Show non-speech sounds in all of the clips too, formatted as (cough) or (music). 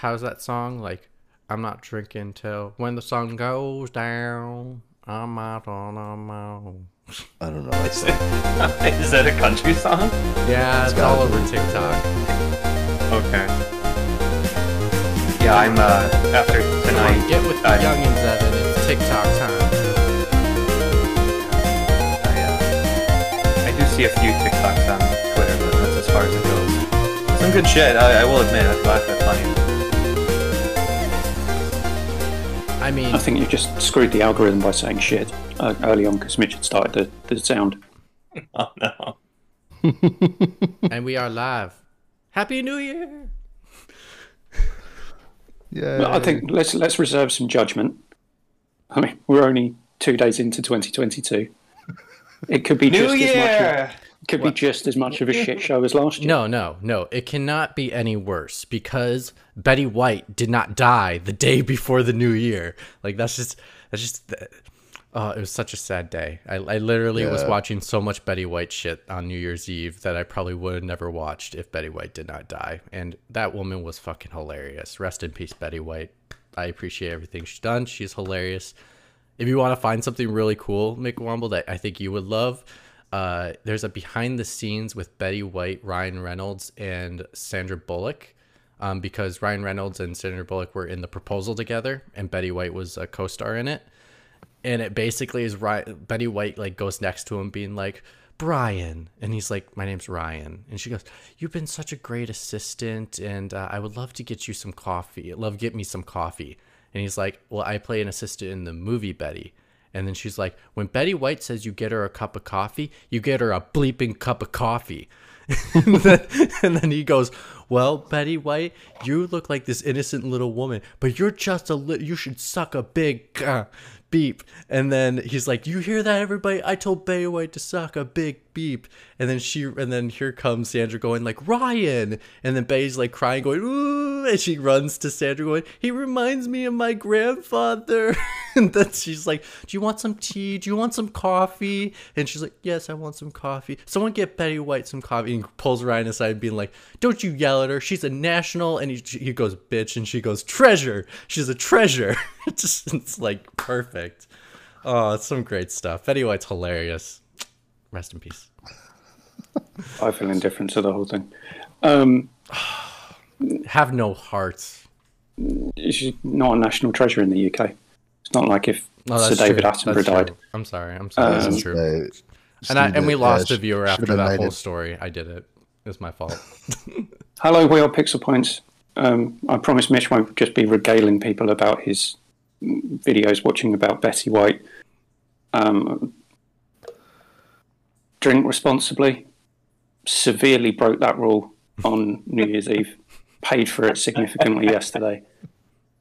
how's that song? Like, I'm not drinking till when the sun goes down. I'm out on a mountain. (laughs) I don't know. Is, it, (laughs) is that a country song? Yeah, it's, It's all over TikTok. Okay. Yeah, I'm uh after Come tonight. on, get with the I'm- youngins, Evan. It's TikTok time. I, uh, I do see a few TikToks on Twitter, but that's as far as it goes. Some good shit. I, I will admit. I've laughed at plenty. I mean, I think you just screwed the algorithm by saying shit uh, early on because Mitch had started the, the sound. (laughs) Oh no. (laughs) and we are live. Happy New Year! Yeah. But I think let's let's reserve some judgment. I mean, we're only two days into 2022. It could be New just as much. Could be just as much of a shit show as last year. No, no, no. It cannot be any worse because Betty White did not die the day before the new year. Like that's just that's just oh, it was such a sad day. I, I literally was watching so much Betty White shit on New Year's Eve that I probably would have never watched if Betty White did not die. And that woman was fucking hilarious. Rest in peace, Betty White. I appreciate everything she's done. She's hilarious. If you want to find something really cool, Mick Womble, that I think you would love, uh, there's a behind the scenes with Betty White, Ryan Reynolds, and Sandra Bullock. Um, because Ryan Reynolds and Sandra Bullock were in the proposal together, and Betty White was a co-star in it. And it basically is Ryan, Betty White like goes next to him, being like, "Brian," and he's like, "My name's Ryan," and she goes, "You've been such a great assistant, and uh, I would love to get you some coffee. Love get me some coffee." And he's like, "Well, I play an assistant in the movie Betty." And then she's like, "When Betty White says you get her a cup of coffee, you get her a bleeping cup of coffee." (laughs) and, then, and then he goes, "Well, Betty White, you look like this innocent little woman, but you're just a li- you should suck a big uh, beep." And then he's like, "You hear that, everybody? I told Betty White to suck a big beep." And then she, and then here comes Sandra going like, "Ryan," and then Betty's like crying, going, "Ooh," and she runs to Sandra going, "He reminds me of my grandfather." (laughs) and then she's like, "Do you want some tea? Do you want some coffee?" And she's like, "Yes, I want some coffee." Someone get Betty White some coffee. And pulls Ryan aside, being like, "Don't you yell at her? She's a national." And he, he goes, "Bitch," and she goes, "Treasure." She's a treasure. (laughs) just it's like perfect. Oh, it's some great stuff. Betty White's hilarious. Rest in peace. I feel indifferent to the whole thing. Um, Have no heart. she's not a national treasure in the UK. It's not like if No, Sir David true. Attenborough That's died. true. I'm sorry. I'm sorry. Um, that's true. Uh, And I, and we lost uh, a viewer after should've that whole it- story. I did it. It's my fault. Hello, we are Pixel Points. Um, I promise Mitch won't just be regaling people about his videos watching about Betty White. Um, drink responsibly. Severely broke that rule on New Year's Eve. Paid for it significantly yesterday.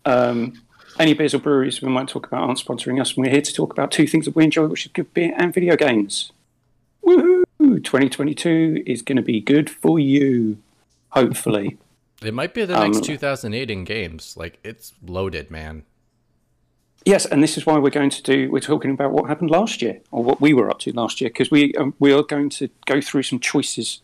Um, any beers or breweries we might talk about aren't sponsoring us. And we're here to talk about two things that we enjoy, which is good beer and video games. Woohoo! 2022 is going to be good for you, hopefully. It might be the next Um, 2008 in games. Like it's loaded, man. Yes, and this is why we're going to do. We're talking about what happened last year, or what we were up to last year, because we um, we are going to go through some choices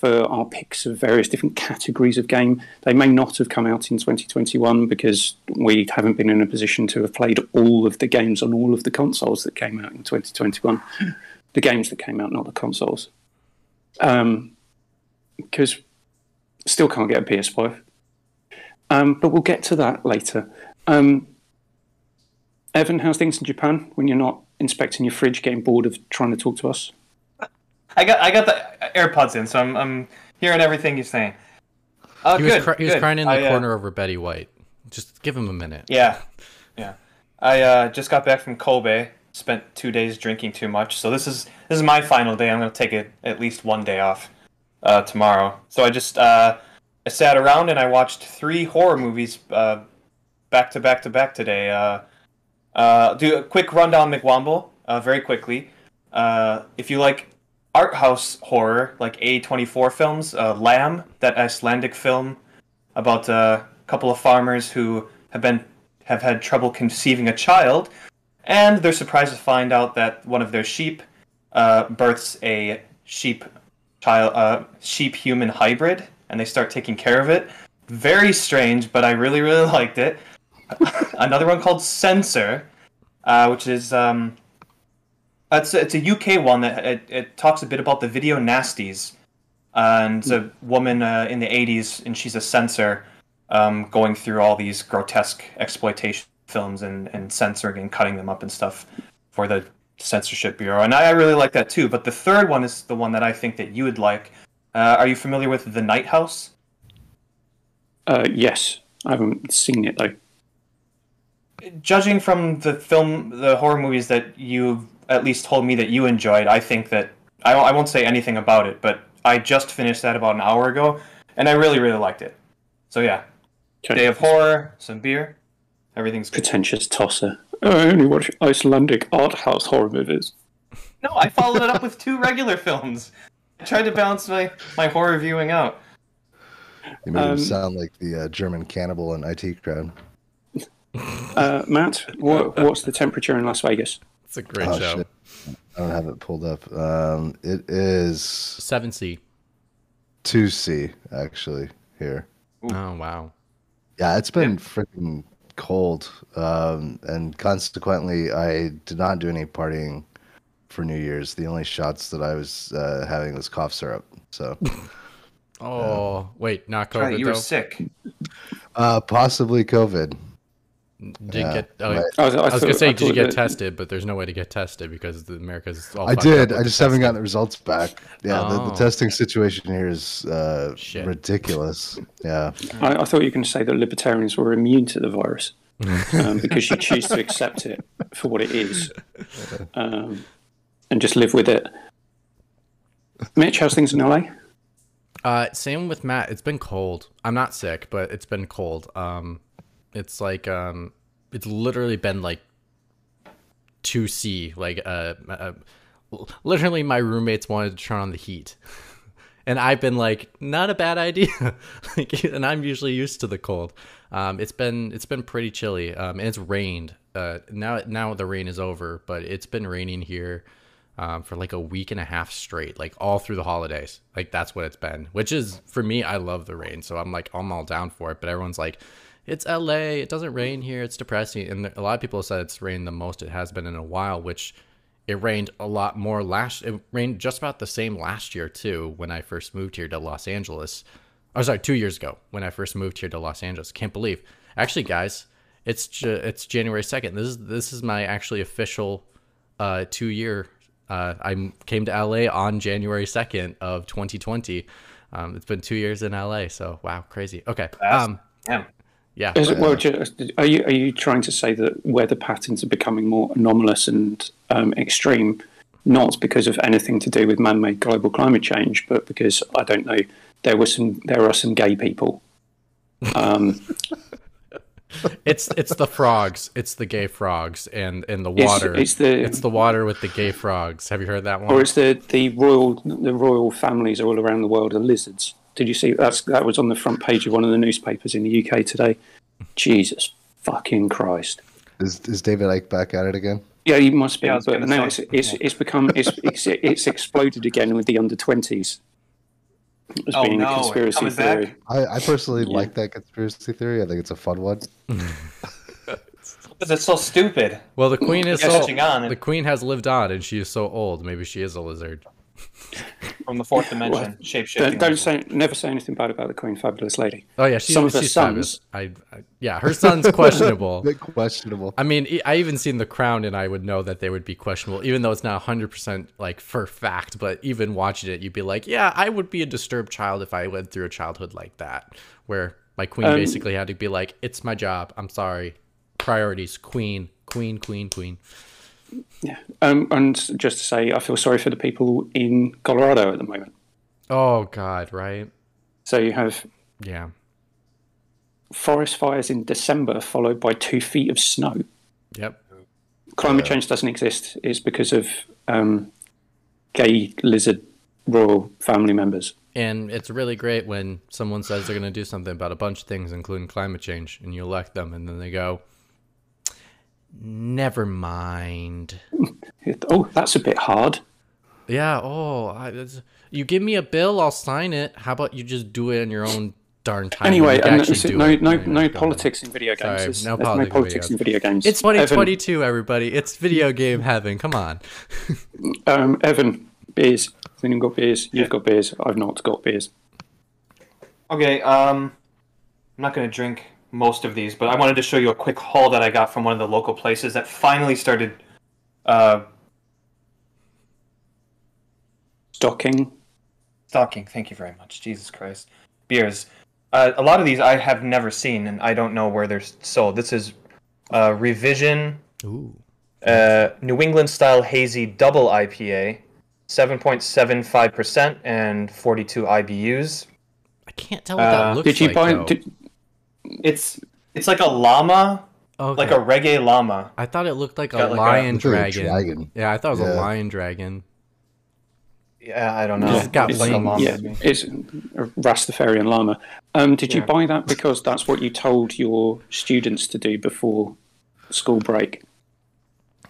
for our picks of various different categories of game. They may not have come out in 2021 because we haven't been in a position to have played all of the games on all of the consoles that came out in 2021. (laughs) the games that came out, not the consoles. Um, because still can't get a PS5. Um, but we'll get to that later. Um, Evan, how's things in Japan when you're not inspecting your fridge, getting bored of trying to talk to us? I got I got the AirPods in, so I'm I'm hearing everything you're saying. Uh, He was, good, cr- he was good. crying in the I, uh, corner over Betty White. Just give him a minute. Yeah, yeah. I uh, just got back from Kobe. Spent two days drinking too much, so this is this is my final day. I'm gonna take it at least one day off uh, tomorrow. So I just uh, I sat around and I watched three horror movies uh, back to back to back today. Uh, uh, do a quick rundown, McWomble, uh, very quickly. Uh, if you like art house horror, like A24 films, uh, Lamb, that Icelandic film about a couple of farmers who have been have had trouble conceiving a child, and they're surprised to find out that one of their sheep uh, births a sheep child, uh, sheep human hybrid, and they start taking care of it. very strange, but I really really (laughs) liked it. (laughs) Another one called Censor, uh, which is um, it's it's a UK one that it, it talks a bit about the video nasties, and it's a woman uh, in the '80s, and she's a censor, um, going through all these grotesque exploitation films and and censoring and cutting them up and stuff for the censorship bureau, and I, I really like that too. But the third one is the one that I think that you would like. Uh, are you familiar with The Night House? Uh, yes, I haven't seen it though. Judging from the film, the horror movies that you've at least told me that you enjoyed, I think that I, I won't say anything about it, but I just finished that about an hour ago, and I really really liked it. So yeah, Okay. day of horror, some beer, everything's good. Pretentious tosser. I only watch Icelandic art house horror movies. No, I followed it up with two regular films. I tried to balance my my horror viewing out. You made Um, him sound like the uh, German cannibal in IT crowd. Uh, Matt, what, what's the temperature in Las Vegas? It's a great Oh, show. shit. I don't have it pulled up. Um, it is Seven C. 2C actually here. Oh wow. Yeah, it's been freaking cold, um, and consequently, I did not do any partying for New Year's. The only shots that I was uh, having was cough syrup. So, (laughs) Oh wait, not Right, COVID you were though. sick. uh, possibly COVID. Did Yeah, get? Oh, right. I I was gonna say, did you get that- tested? But there's no way to get tested because the America's all. I did. I just haven't gotten the results back. Yeah, the, the Oh. testing situation here is uh, ridiculous. Yeah. I, I thought you were going to say that libertarians were immune to the virus um, because you choose to accept it for what it is um, and just live with it. Mitch, how's things in LA? Uh, same with Matt. It's been cold. I'm not sick, but it's been cold. Um, it's like um, it's literally been like two C. Like uh, uh, literally, my roommates wanted to turn on the heat, (laughs) and I've been like, not a bad idea. (laughs) like, and I'm usually used to the cold. Um, it's been it's been pretty chilly. Um, and it's rained. Uh, now now the rain is over, but it's been raining here um, for like a week and a half straight, like all through the holidays. Like that's what it's been. Which is for me, I love the rain, so I'm like I'm all down for it. But everyone's like, it's LA, it doesn't rain here, it's depressing. And a lot of people have said it's rained the most it has been in a while, which it rained a lot more last. It rained just about the same last year too when I first moved here to Los Angeles. Oh, sorry, two years ago when I first moved here to Los Angeles. Can't believe. Actually, guys, it's ju- it's January second. This is this is my actually official uh, two year. Uh, I came to LA on January second of 2020. Um, it's been two years in LA, so wow, crazy. Okay, um, Damn. Yeah. Is it, well, just, are you are you trying to say that weather patterns are becoming more anomalous and um, extreme, not because of anything to do with man-made global climate change, but because I don't know, there were some there are some gay people. Um, (laughs) It's it's the frogs. It's the gay frogs and and the It's- water. it's the- it's the water with the gay frogs. Have you heard that one? or it's the the royal the royal families all around the world are lizards. Did you see that's that was on the front page of one of the newspapers in the UK today? Jesus fucking Christ! Is, is David Icke back at it again? Yeah, he must be. Yeah, but now say, it's it's, it's become it's, it's it's exploded again with the under twenties as Oh, being no, a it conspiracy comes back? theory. I, I personally like that conspiracy theory. I think it's a fun one. Because it's so stupid. well, the queen is so on the queen has lived on, and she is so old. Maybe she is a lizard. From the fourth dimension, shape shifting. Don't, don't say never say anything bad about the Queen, fabulous lady. Oh yeah, she's, Some of her sons- I, I yeah, her son's questionable. (laughs) questionable. I mean, I even seen The Crown, and I would know that they would be questionable, even though it's not hundred percent like for fact. But even watching it, you'd be like, yeah, I would be a disturbed child if I went through a childhood like that, where my queen Um, basically had to be like, it's my job. I'm sorry. Priorities: queen, queen, queen, queen. Yeah, um, and just to say, I feel sorry for the people in Colorado at the moment. Oh God, right? So you have Yeah. forest fires in December, followed by two feet of snow. Yep. Climate change doesn't exist. It's because of um, gay lizard royal family members. And it's really great when someone says they're going to do something about a bunch of things, including climate change, and you elect them, and then they go, "Never mind." (laughs) Oh, that's a bit hard. Yeah. Oh, I, you give me a bill, I'll sign it. How about you just do it on your own darn time. Anyway, when you and actually no, do no, no, no politics in video games. Sorry, no politics in politics video in video games. It's Evan, 2022, everybody. It's video game heaven. Come on. (laughs) um, Evan, beers. Has anyone got beers? You've got beers. I've not got beers. Okay, um, I'm not going to drink most of these, but I wanted to show you a quick haul that I got from one of the local places that finally started. Uh, Stocking. stocking. Thank you very much. Jesus Christ. Beers. Uh, a lot of these I have never seen, and I don't know where they're sold. This is uh, Revision Ooh. uh, New England style hazy double IPA, 7.75% and 42 IBUs. I can't tell what Uh, that looks Did you like. buy? though. Did, It's it's like a llama, Okay. like a reggae llama. I thought it looked like a like lion Looks like a dragon. dragon. Yeah, I thought it was a lion dragon. Yeah, I don't know. It's got like a llama. yeah, it's a Rastafarian llama. Um, did you buy that because that's what you told your students to do before school break? (laughs)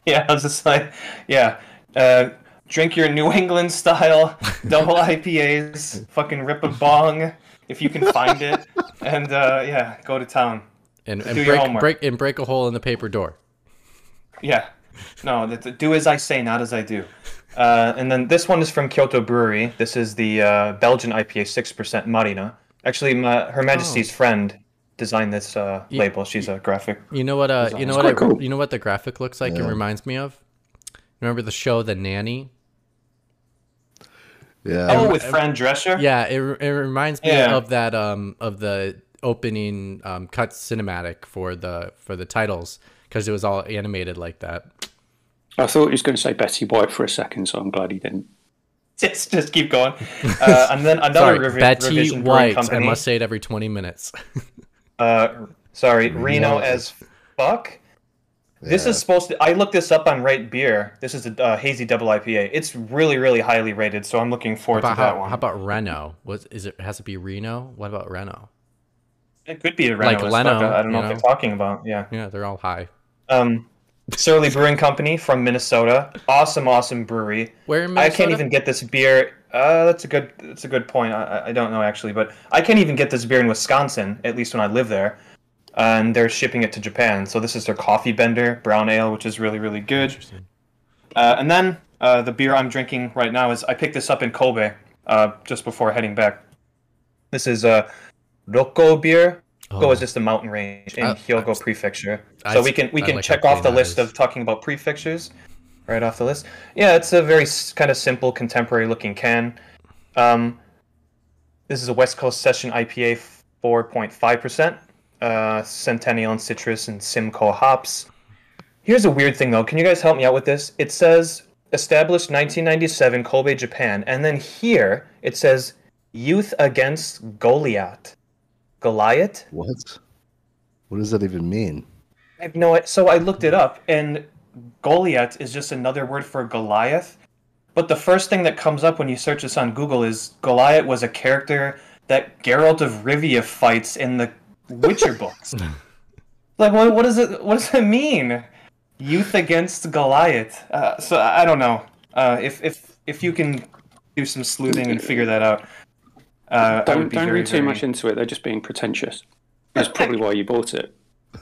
Yeah, I was just like, yeah. Uh, drink your New England style (laughs) double IPAs. Fucking rip a bong if you can find it, (laughs) and uh, yeah, go to town. And, Do and your break homework. break and break a hole in the paper door. Yeah, no, that- do as I say, not as I do. Uh, and then this one is from Kyoto Brewery. This is the uh, Belgian IPA, six percent Marina. Actually, my, Her Majesty's friend designed this uh, label. She's a graphic. You know what? Uh, you know It's what? quite It, cool. You know what the graphic looks like? It reminds me of. Remember the show The Nanny? Yeah. Oh, with Fran Drescher. Yeah, it, it reminds me Yeah. of that um of the opening um cut cinematic for the for the titles because it was all animated like that. I thought he was going to say Betty White for a second, so I'm glad he didn't. (laughs) Just, just keep going. (laughs) Uh, and then another Sorry, revi- Betty revision brewing White. I must say it every twenty minutes. (laughs) Uh, sorry, Reno as fuck. This Yeah. is supposed to. I looked this up on Rate Beer. This is a uh, hazy double IPA. It's really, really highly rated, so I'm looking forward About to that how, one. how about Reno? What is it? Has to be Reno? What about Reno? it could be a Reno like Leno, fuck. I don't know you what they're talking about. Yeah. Yeah, they're all high. Um, Surly Brewing Company from Minnesota. Awesome, awesome brewery. Where in Minnesota? I can't even get this beer. Uh, that's a good. That's a good point. I- I don't know actually, but I can't even get this beer in Wisconsin. At least when I live there, and they're shipping it to Japan. So this is their coffee bender brown ale, which is really really good. Uh, and then uh, the beer I'm drinking right now is I picked this up in Kobe uh, just before heading back. This is uh, Rokko beer. Oh. is just a mountain range in Hyogo Prefecture. I- so we can we can like check off the list is. of talking about prefectures right off the list. Yeah, it's a very kind of simple, contemporary looking can. Um, this is a West Coast Session IPA, 4.5%. Uh, Centennial and Citra and Simcoe hops. Here's a weird thing though. Can you guys help me out with this? It says established 1997 Kobe, Japan, and then here it says Youth Against Goliath. Goliath? What? What does that even mean? I have no. So I looked it up, and Goliath is just another word for Goliath. But the first thing that comes up when you search this on Google is Goliath was a character that Geralt of Rivia fights in the Witcher books. (laughs) like, what, what does it? What does it mean? Youth against Goliath. Uh, so I I don't know. Uh, if if if you can do some sleuthing and figure that out, uh, Don't don't very, read too very- much into it. They're just being pretentious. That's probably why you bought it.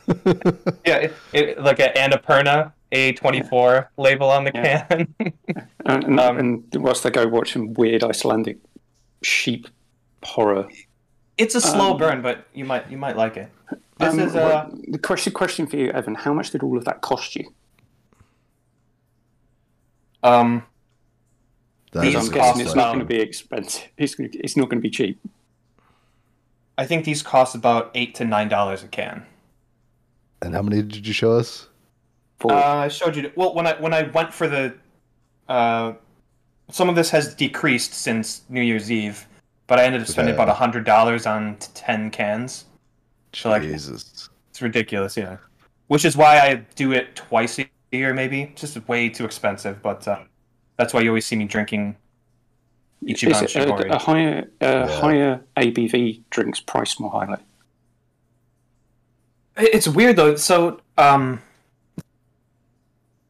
(laughs) Yeah, it, it, like an Annapurna A24 label on the Yeah. can. And, and, Um, and whilst they go watch some weird Icelandic sheep horror. It's a slow Um, burn, but you might you might like it. This Um, is uh, what- the question question for you, Evan. How much did all of that cost you? um That These I'm cost guessing it's not going to be expensive. It's, it's not going to be cheap. I think these cost about eight to nine dollars a can. And how many did you show us? For Uh, I showed you. Well, when I when I went for the, uh, some of this has decreased since New Year's Eve, but I ended up spending Okay. about a hundred dollars on ten cans. So, like- Jesus. It's ridiculous, yeah. Which is why I do it twice a year, maybe. It's just way too expensive, but uh, that's why you always see me drinking Ichiban is it a, a higher a Yeah. higher ABV drinks price more highly? It's weird though. So, um,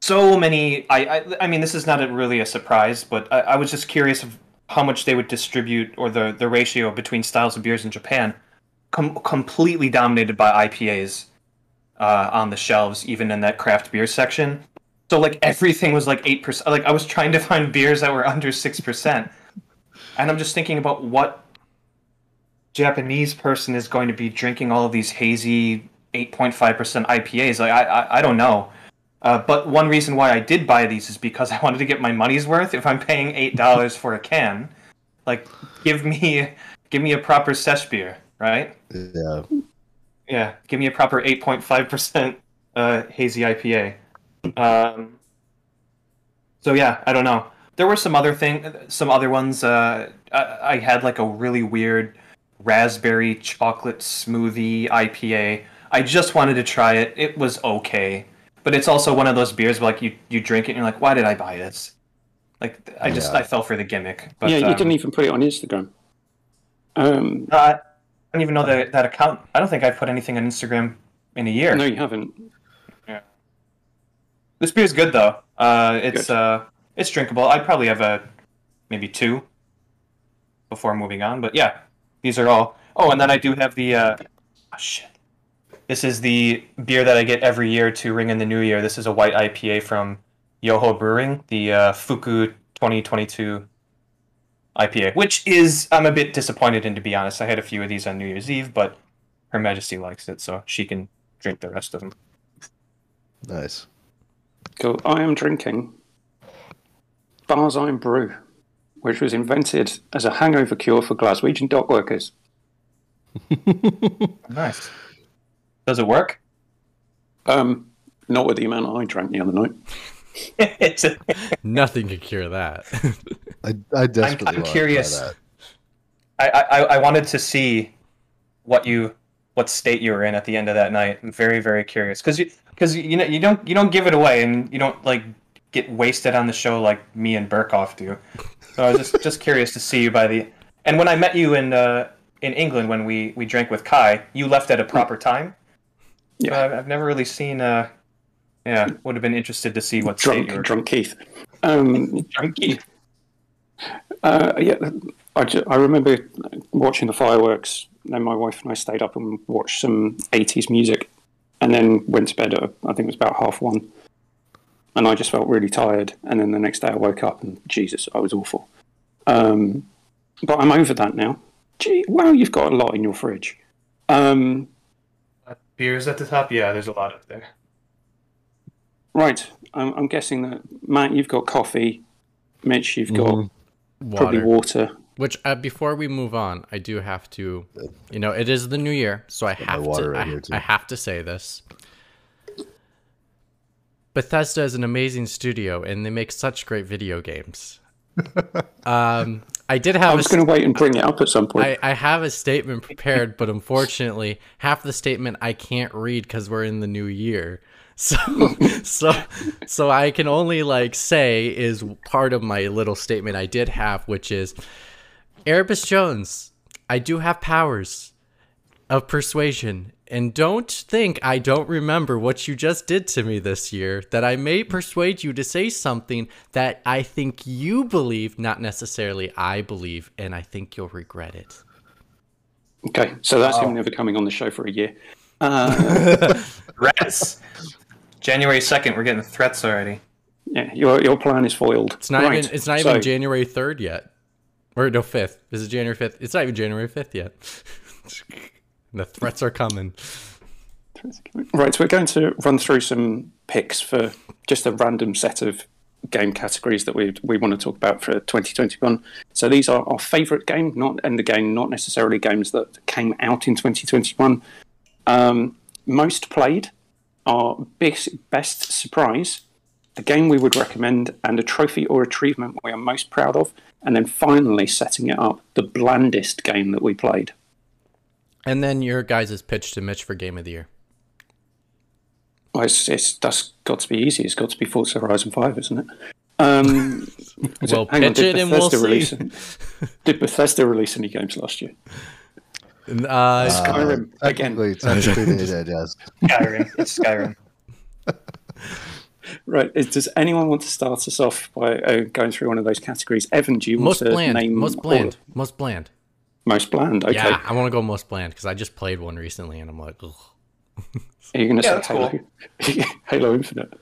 so many. I, I, I mean, this is not a, really a surprise, but I, I was just curious of how much they would distribute or the the ratio between styles of beers in Japan. com- completely dominated by IPAs uh, on the shelves, even in that craft beer section. So like everything was like eight percent. Like I was trying to find beers that were under six percent, and I'm just thinking about what Japanese person is going to be drinking all of these hazy 8.5% IPAs. Like I, I, I don't know. Uh, but one reason why I did buy these is because (laughs) I wanted to get my money's worth. If I'm paying eight dollars for a can, like give me give me a proper sesh beer, right? Yeah. Yeah, give me a proper eight point five percent uh, hazy IPA. Um, so yeah, I don't know. There were some other thing, some other ones. Uh, I, I had like a really weird raspberry chocolate smoothie IPA. I just wanted to try it. It was okay, but it's also one of those beers where like you you drink it and you're like, why did I buy this? Like I just Yeah. I fell for the gimmick. But, yeah, you um, didn't even put it on Instagram. Um, I don't even know that that account. I don't think I've put anything on Instagram in a year. no, you haven't. Yeah. This beer's good though. Uh, it's Good. uh, it's drinkable. I'd probably have a maybe two before moving on. But yeah, these are all. Oh, and then I do have the. Uh, oh, shit. This is the beer that I get every year to ring in the new year. This is a white IPA from Yoho Brewing, the uh, Fuku 2022 IPA, which is I'm a bit disappointed in to be honest. I had a few of these on New Year's Eve, but Her Majesty likes it, so she can drink the rest of them. Nice. Cool. I am drinking Barzine Brew, which was invented as a hangover cure for Glaswegian dock workers. (laughs) Nice. Does it work? Um, not with the amount I drank the other night. it's (laughs) a, Nothing could cure that. I, I desperately I'm want to curious. try that. I, I, I wanted to see what you what state you were in at the end of that night. I'm very very curious because you because you know you don't you don't give it away and you don't like get wasted on the show like me and Berghoff do. So I was just just curious to see you by the and when I met you in uh, in England when we we drank with Kai, you left at a proper time. Yeah. So I've, I've never really seen. Uh, yeah, would have been interested to see what state Drunk, you were. drunk Keith. Um, Drunky. Uh, yeah, I, ju- I remember watching the fireworks. Then my wife and I stayed up and watched some 80s music and then went to bed at, I think it was about half one. And I just felt really tired. And then the next day I woke up and Jesus, I was awful. Um, but I'm over that now. Gee, wow, you've got a lot in your fridge. Um, Beers at the top. Yeah, there's a lot up there. right, I'm, I'm guessing that Matt, you've got coffee. Mitch, you've got Mhm. probably Water. water. Which uh, before we move on, I do have to, you know, it is the new year, so I have to, right I. I have to say this. Bethesda is an amazing studio, and they make such great video games. (laughs) um, I did I have a was going to wait and bring it up at some point. I, I have a statement prepared, but unfortunately, half the statement I can't read because we're in the new year. (laughs) So, so, so I can only like say is part of my little statement I did have, which is Erebus Jones. I do have powers of persuasion, and don't think I don't remember what you just did to me this year. That I may persuade you to say something that I think you believe, not necessarily I believe, and I think you'll regret it. Okay, so that's Wow. him never coming on the show for a year. (laughs) Uh, Threats. January second, we're getting threats already. yeah, your your plan is foiled. It's not Right, even. It's not so- even January third yet, or no fifth. Is it January fifth? It's not even January fifth yet. (laughs) the threats are coming. Right, so we're going to run through some picks for just a random set of game categories that we we want to talk about for 2021. So these are our favourite game, not and again not necessarily games that came out in 2021. Um, most played, our best best surprise, a game we would recommend, and a trophy or achievement we are most proud of, and then finally setting it up the blandest game that we played. And then your guys' pitch to Mitch for game of the year. Well, it's, it's that's got to be easy. It's got to be Forza Horizon Five, isn't it? Um, is (laughs) Well, hang on, did it and we'll Bethesda release see. any- (laughs) did Bethesda release any games last year? Uh, Skyrim, Uh, again. technically, technically they did, yes. Skyrim. It's Skyrim. (laughs) Right. Is, does anyone want to start us off by uh, going through one of those categories? Evan, do you want most to bland. name Most all bland. of- Most bland. Most bland. Okay. Yeah, I want to go most bland because I just played one recently and I'm like, ugh. Are you going to Yeah, say that's Halo? (laughs) Halo Infinite.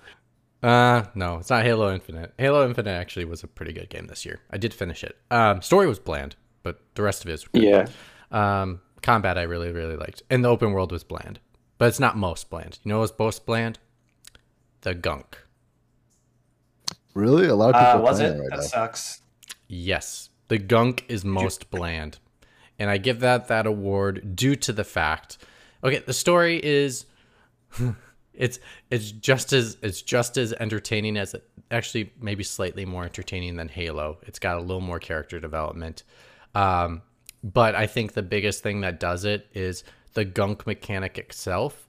Uh, no, it's not Halo Infinite. Halo Infinite actually was a pretty good game this year. I did finish it. Um, story was bland, but the rest of it is good. Yeah. Um, combat I really really liked, and the open world was bland, but it's not most bland. You know what's most bland? The gunk. Really, a lot of people Uh, was playing it? it right that now. sucks. Yes, the gunk is most bland, and I give that that award due to the fact. Okay, the story is, (laughs) it's it's just as it's just as entertaining as actually maybe slightly more entertaining than Halo. It's got a little more character development, um, but I think the biggest thing that does it is the gunk mechanic itself.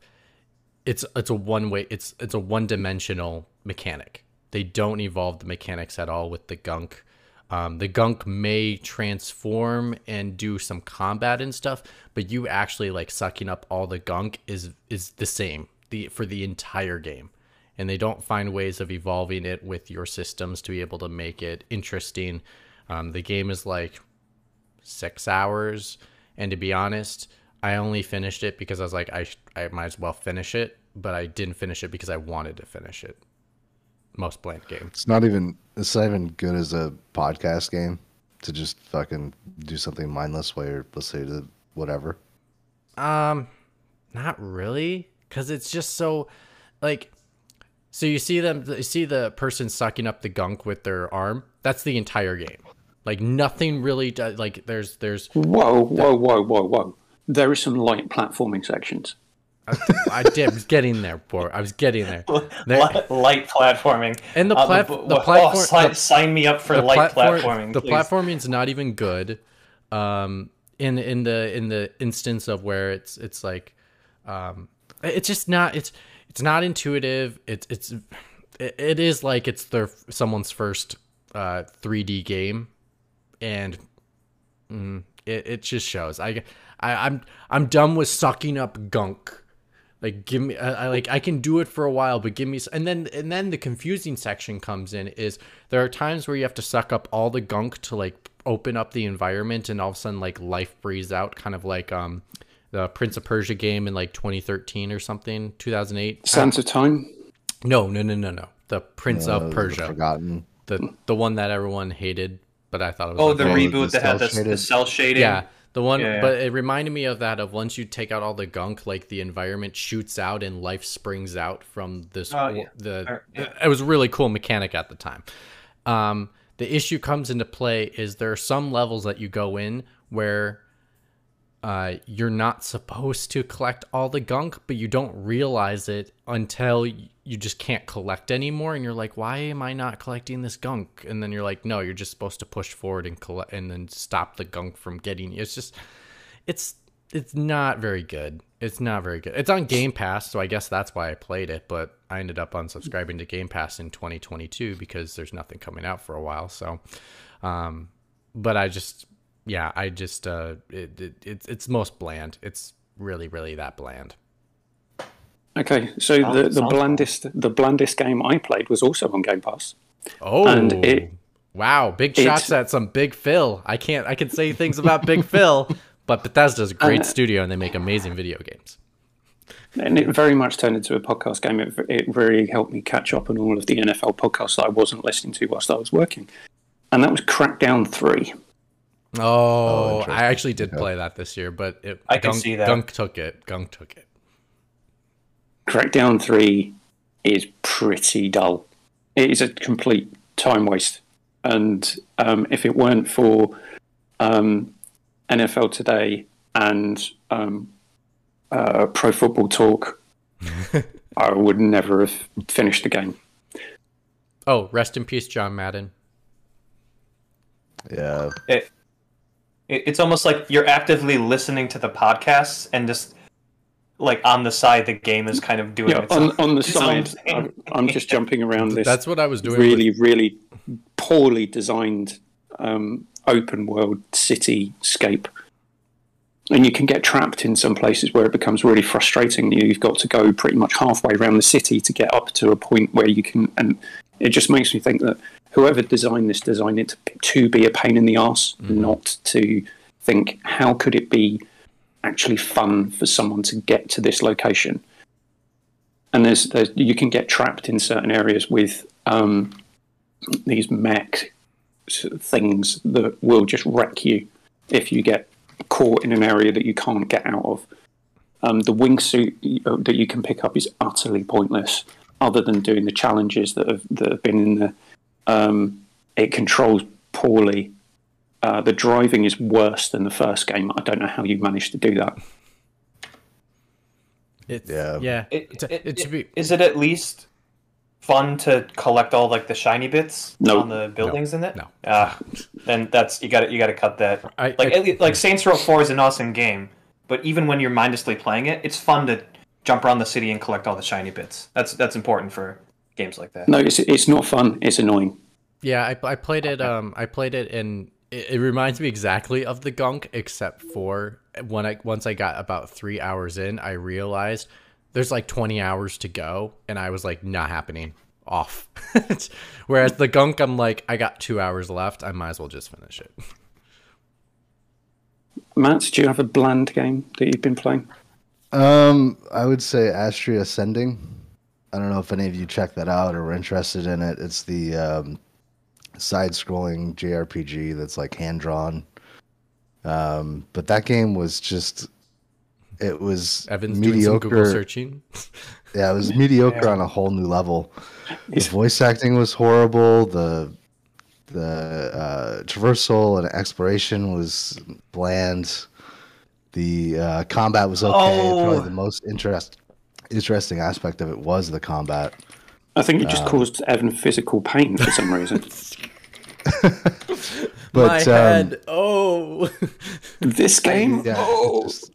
It's it's a one way it's it's a one dimensional mechanic. They don't evolve the mechanics at all with the gunk. Um, the gunk may transform and do some combat and stuff, but you actually like sucking up all the gunk is is the same the for the entire game, and they don't find ways of evolving it with your systems to be able to make it interesting. Um, the game is like six hours, and to be honest, I only finished it because I was like I I might as well finish it, but I didn't finish it because I wanted to finish it. Most bland game. It's not even it's not even good as a podcast game to just fucking do something mindless while you're listening to whatever. Um, not really, because it's just so, like, so you see them, you see the person sucking up the gunk with their arm. That's the entire game. Like nothing really does. Like there's there's Whoa, whoa, whoa, whoa, whoa. There are some light platforming sections. I did I was getting there, boy. I was getting there. There- Light, platforming. And the Uh, plat- bu- the oh, platform- si- the- sign me up for light platform, platforming. the please. platforming's not even good. Um, in in the in the instance of where it's it's like, um, it's just not it's it's not intuitive. It's it's it, it is like it's their someone's first uh 3D game, and mm, it it just shows. I, I I'm I'm done with sucking up gunk. Like give me, I, I like I can do it for a while, but give me. s- And then and then the confusing section comes in. Is there are times where you have to suck up all the gunk to like open up the environment, and all of a sudden like life breathes out, kind of like um the Prince of Persia game in like 2013 or something, 2008. Sands of Time. No, no, no, no, no. The Prince Uh, of Persia, Forgotten. the the one that everyone hated, but I thought it was Oh, okay. the Oh, reboot the that had the, the cell shading. Yeah, the one, Yeah, but it reminded me of that. Of once you take out all the gunk, like the environment shoots out and life springs out from this. Oh, yeah. The yeah. it was a really cool mechanic at the time. Um, the issue comes into play is there are some levels that you go in where uh, you're not supposed to collect all the gunk, but you don't realize it until you just can't collect anymore, and you're like, "Why am I not collecting this gunk?" And then you're like, "No, you're just supposed to push forward and collect, and then stop the gunk from getting." It's just, it's it's not very good. It's not very good. It's on Game Pass, so I guess that's why I played it. But I ended up unsubscribing to Game Pass in 2022 because there's nothing coming out for a while. So, um, but I just, yeah, I just, uh, it, it it's it's most bland. It's really, really that bland. Okay, so Sounds- the, the sounds blandest the blandest game I played was also on Game Pass. Oh, And it- wow, big it- shots at some Big Phil. I can't, I can say things about Big (laughs) Phil, but Bethesda's a great Uh, studio and they make amazing video games. And it very much turned into a podcast game. It, it really helped me catch up on all of the NFL podcasts that I wasn't listening to whilst I was working. And that was Crackdown 3. Oh, interesting. I actually did Okay. play that this year, but it, I can Gunk, see that. Gunk took it. Gunk took it. Crackdown 3 is pretty dull. It is a complete time waste. And um, if it weren't for um, NFL Today and um, uh, Pro Football Talk, (laughs) I would never have finished the game. Oh, rest in peace, John Madden. Yeah. It, it, it's almost like you're actively listening to the podcasts and just like on the side the game is kind of doing Yeah, its on, on the side, I'm. I'm just (laughs) jumping around this That's what I was doing. really, with- really poorly designed um, open world cityscape. And you can get trapped in some places where it becomes really frustrating. You've got to go pretty much halfway around the city to get up to a point where you can. And it just makes me think that whoever designed this designed it to, to be a pain in the ass, not to think, how could it be actually fun for someone to get to this location? And there's, there's you can get trapped in certain areas with um, these mech things that will just wreck you if you get caught in an area that you can't get out of. Um, the wingsuit uh, that you can pick up is utterly pointless, other than doing the challenges that have that have been in the. Um, it controls poorly. Uh, the driving is worse than the first game. I don't know how you managed to do that. It's, Yeah. yeah. It, It, it, it should be. Is it at least fun to collect all like the shiny bits No. on the buildings in it? No. Ah, then that's you got to you got to cut that. I- like I- at least- like Saints Row Four is an awesome game, but even when you're mindlessly playing it, it's fun to jump around the city and collect all the shiny bits. That's that's important for games like that. No, it's it's not fun. It's annoying. Yeah, I, I played it. Um, I played it, and it, it reminds me exactly of the gunk, except for when I once I got about three hours in, I realized there's like 20 hours to go, and I was like, not happening, off. (laughs) Whereas the gunk, I'm like, I got two hours left. I might as well just finish it. Matt, do you have a bland game that you've been playing? Um, I would say Astria Ascending. I don't know if any of you checked that out or were interested in it. It's the um, side-scrolling JRPG that's like hand-drawn. Um, but that game was just, it was Evan's doing some Google mediocre. searching. (laughs) Yeah, it was mediocre on a whole new level. The (laughs) voice acting was horrible. The the uh, traversal and exploration was bland. The uh, combat was okay. Oh. Probably the most interest interesting aspect of it was the combat. I think it just caused Evan physical pain for some reason. (laughs) But My um, head. Oh. (laughs) this game? yeah, Oh. it, just,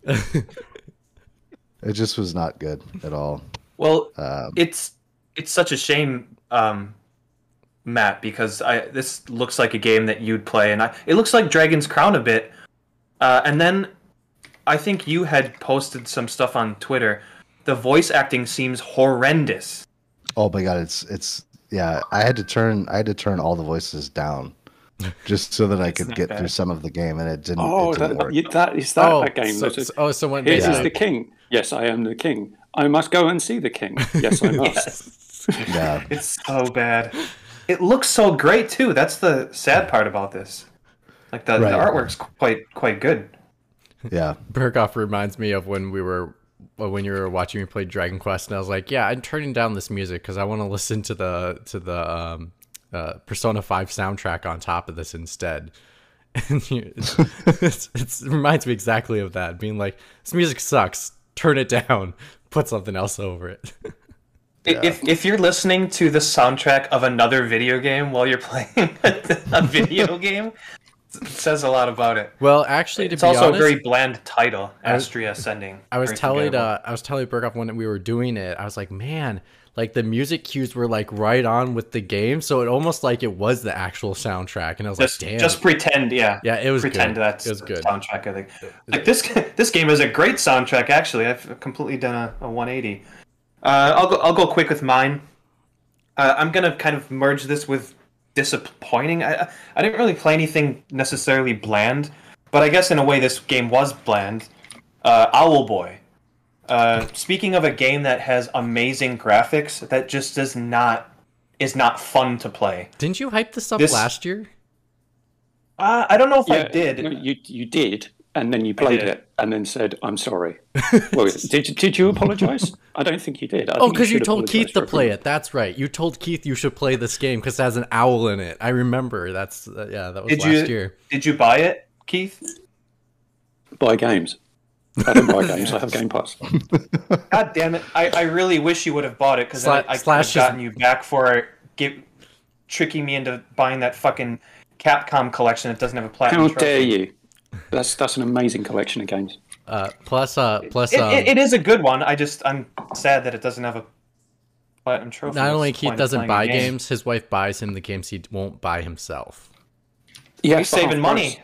it just was not good at all. Well, Um, it's it's such a shame, um, Matt, because I this looks like a game that you'd play, and I it looks like Dragon's Crown a bit. Uh, and then I think you had posted some stuff on Twitter. The voice acting seems horrendous. Oh my god, it's it's yeah. I had to turn I had to turn all the voices down just so that I could get bad. through some of the game, and it didn't. Oh, it didn't that, work. you- that is oh, that oh, a game. so, that is, oh, so when This they is the king. Yes, I am the king. I must go and see the king. Yes, I (laughs) must. yeah, It's so bad. It looks so great too. That's the sad part about this. Like the, Right. the artwork's quite quite good. yeah. Berghoff reminds me of when we were well, when you were watching me play Dragon Quest, and I was like, "Yeah, I'm turning down this music because I want to (laughs) listen to the to the um, uh, Persona Five soundtrack on top of this instead." (laughs) And you, it's, (laughs) it's, it's, it reminds me exactly of that, being like, "This music sucks. Turn it down. Put something else over it." I- If if you're listening to the soundtrack of another video game while you're playing a video game, it says a lot about it. well, actually, to It's be also honest, a very bland title, Astria Ascending. I was telling uh, I was telling Berghoff when we were doing it, I was like, man, like the music cues were like right on with the game, so it almost like it was the actual soundtrack, and I was just like, damn, just pretend, yeah. Yeah, it was pretend good. that's It was the good. soundtrack. I think like this (laughs) this game is a great soundtrack. Actually, I've completely done a, a 180. Uh, I'll go I'll go quick with mine. Uh, I'm gonna kind of merge this with disappointing. I I- I didn't really play anything necessarily bland, but I guess in a way this game was bland. Uh, Owlboy. Uh, speaking of a game that has amazing graphics, that just does not is not fun to play. Didn't you hype this up This- last year? Uh, I don't know if I did. no, you you did, and then you played it, and then said, "I'm sorry." (laughs) well, did you- did you apologise? I don't think you did. I Oh, because you should told Keith to play it. That's right. You told Keith you should play this game because it has an owl in it. I remember. That's uh, yeah. That was Did last you year. did you buy it, Keith? Buy games. I don't buy games. I have Game Pass. (laughs) God damn it! I, I really wish you would have bought it because Sla- I, I could have is- gotten you back for give, tricking me into buying that fucking Capcom collection that doesn't have a platinum. How dare you? That's that's an amazing collection of games. Uh, plus, uh, plus, It, um, it, it is a good one. I just I'm sad that it doesn't have a platinum trophy. not What's only Keith doesn't buy game? games, his wife buys him the games he won't buy himself. Yeah, He's saving money.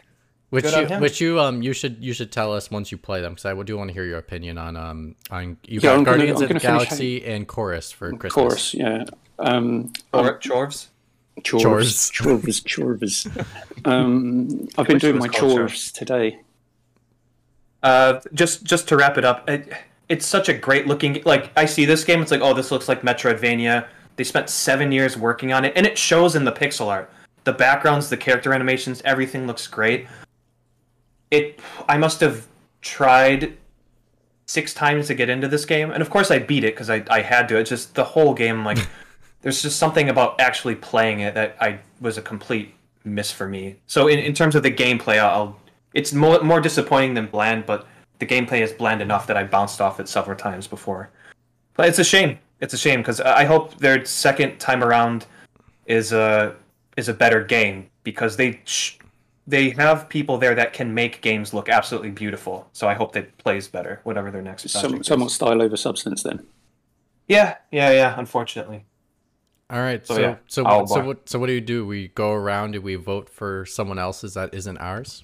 Which Good you, which you, um, you should, you should tell us once you play them because I do want to hear your opinion on, um, on you Yeah, got I'm gonna- Guardians of the Galaxy and Chorus for Christmas. Chorus, yeah. Um, Or chores. chores, Chores. chores, chores. (laughs) um, I've been doing my called chores today. Uh, just just to wrap it up, it, it's such a great looking. Like I see this game, it's like, oh, this looks like Metroidvania. They spent seven years working on it, and it shows in the pixel art. The backgrounds, the character animations, everything looks great. It, I must have tried six times to get into this game, and of course I beat it because I, I had to. It's just the whole game, like, (laughs) there's just something about actually playing it that I was a complete miss for me. So in, in terms of the gameplay, I'll it's more more disappointing than bland, but the gameplay is bland enough that I bounced off it several times before. But it's a shame. It's a shame because I hope their second time around is a is a better game because they sh- they have people there that can make games look absolutely beautiful. So I hope that plays better, whatever their next Some, is. somewhat style over substance then. Yeah, yeah, yeah. Unfortunately, All right. So, So yeah, so I'll so what so what do you do? We go around and we vote for someone else's that isn't ours.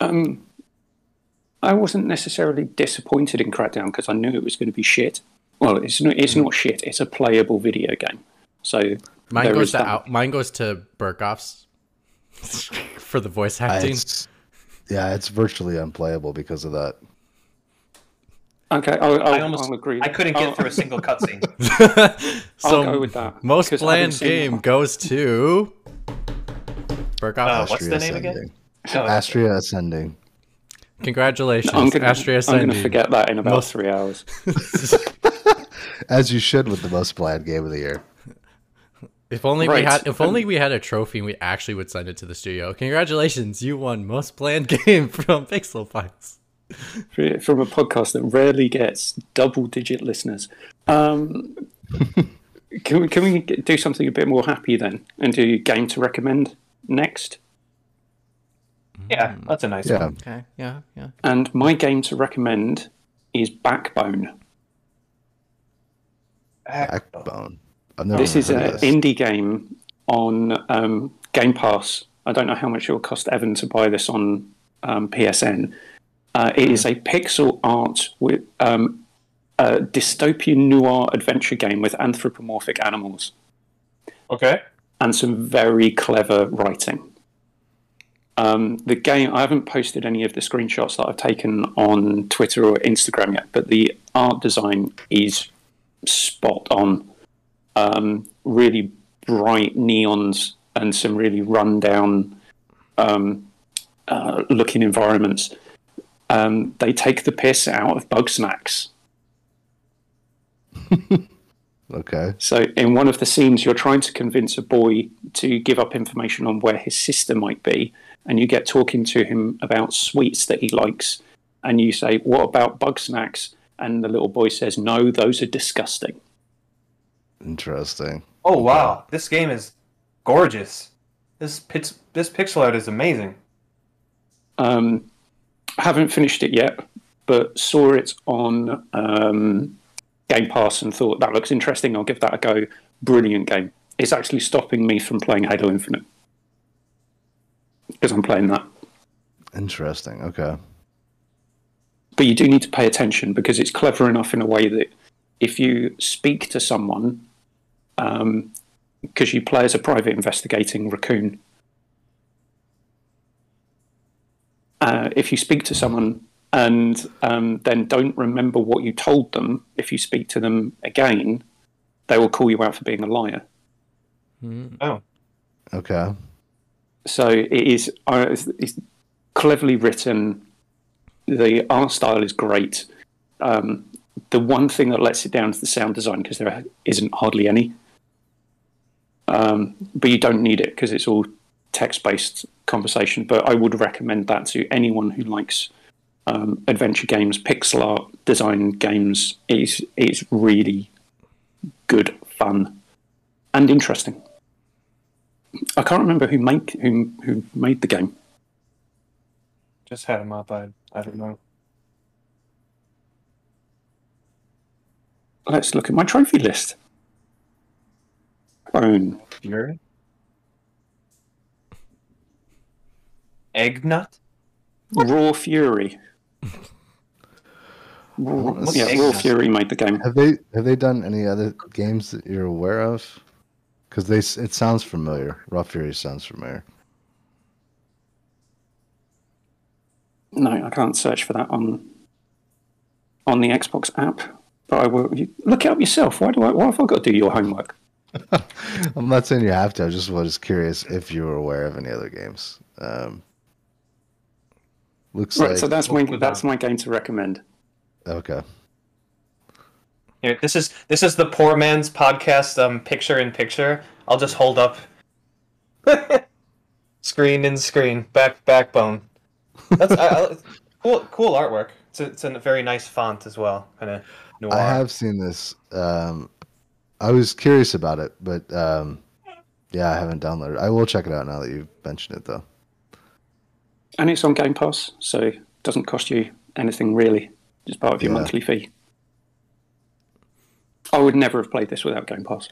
Um, I wasn't necessarily disappointed in Crackdown because I knew it was going to be shit. Well, it's not, it's not shit. It's a playable video game. So Mine goes to out, mine goes to Berghoff's (laughs) for the voice I- acting. it's, yeah, it's virtually unplayable because of that. Okay, I'll, I'll, I almost I'll agree. I couldn't get I'll- through a single cutscene. (laughs) (laughs) so go with that, most 'cause I haven't bland game goes to Berghoff. Uh, what's the name again? Ascending. Oh, Astria Ascending. Congratulations, I'm gonna, Astria I'm gonna forget that in about Most- three hours. (laughs) As you should with the most bland game of the year. If only we had if only we had a trophy and we actually would send it to the studio. Congratulations, you won most bland game from Pixel Files. From a podcast that rarely gets double-digit listeners. Um, (laughs) can we can we do something a bit more happy then, and do game to recommend next? yeah, that's a nice Yeah. one. Okay, yeah, yeah. And my game to recommend is Backbone. Backbone. I've never This is an indie game on um, Game Pass. I don't know how much it will cost Evan to buy this on um, PSN. Uh, it is a pixel art with um, a dystopian noir adventure game with anthropomorphic animals Okay. and some very clever writing. Um, the game, I haven't posted any of the screenshots that I've taken on Twitter or Instagram yet, but the art design is spot on. Um, really bright neons and some really rundown um, uh, looking environments. Um, they take the piss out of bug snacks. (laughs) Okay. So, in one of the scenes, you're trying to convince a boy to give up information on where his sister might be, and you get talking to him about sweets that he likes, and you say, "What about bug snacks?" And the little boy says, "No, those are disgusting." Interesting. Oh wow, this game is gorgeous. This pix- this pixel art is amazing. Um, haven't finished it yet, but saw it on um, Game Pass and thought that looks interesting. I'll give that a go. Brilliant game. It's actually stopping me from playing Halo Infinite because I'm playing that. Interesting. Okay. but you do need to pay attention because it's clever enough in a way that if you speak to someone, because you play as a private investigating raccoon, uh, if you speak to someone and um, then don't remember what you told them, if you speak to them again, they will call you out for being a liar. Oh, Okay. So it is uh, it's, it's cleverly written. The art style is great. Um, the one thing that lets it down is the sound design because there isn't hardly any. Um, but you don't need it because it's all text-based conversation. But I would recommend that to anyone who likes um, adventure games, pixel art design games. It's it's really good, fun, and interesting. I can't remember who make who who made the game. just had him up. I I don't know. Let's look at my trophy list. Bone. Fury. Egg nut. Raw Fury. Raw, yeah, Egg Raw Fury made the game. Have they have they done any other games that you're aware of? Because they it sounds familiar. Raw Fury sounds familiar. No, I can't search for that on on the Xbox app. But I will you, look it up yourself. Why do I? Why have I got to do your homework? (laughs) I'm not saying you have to. I just was curious if you were aware of any other games. Um, looks Right, like so that's my Move that's my game to recommend. okay. Here, this is this is the poor man's podcast. Um, picture in picture. I'll just hold up. (laughs) screen in screen, back backbone. That's I, I, (laughs) cool. Cool artwork. It's a, it's a very nice font as well. Kind of noir. I have seen this. Um, I was curious about it, but um, yeah, I haven't downloaded. it. I will check it out now that you've mentioned it, though. And it's on Game Pass, so it doesn't cost you anything really. It's part of your Yeah. monthly fee. I would never have played this without Game Pass.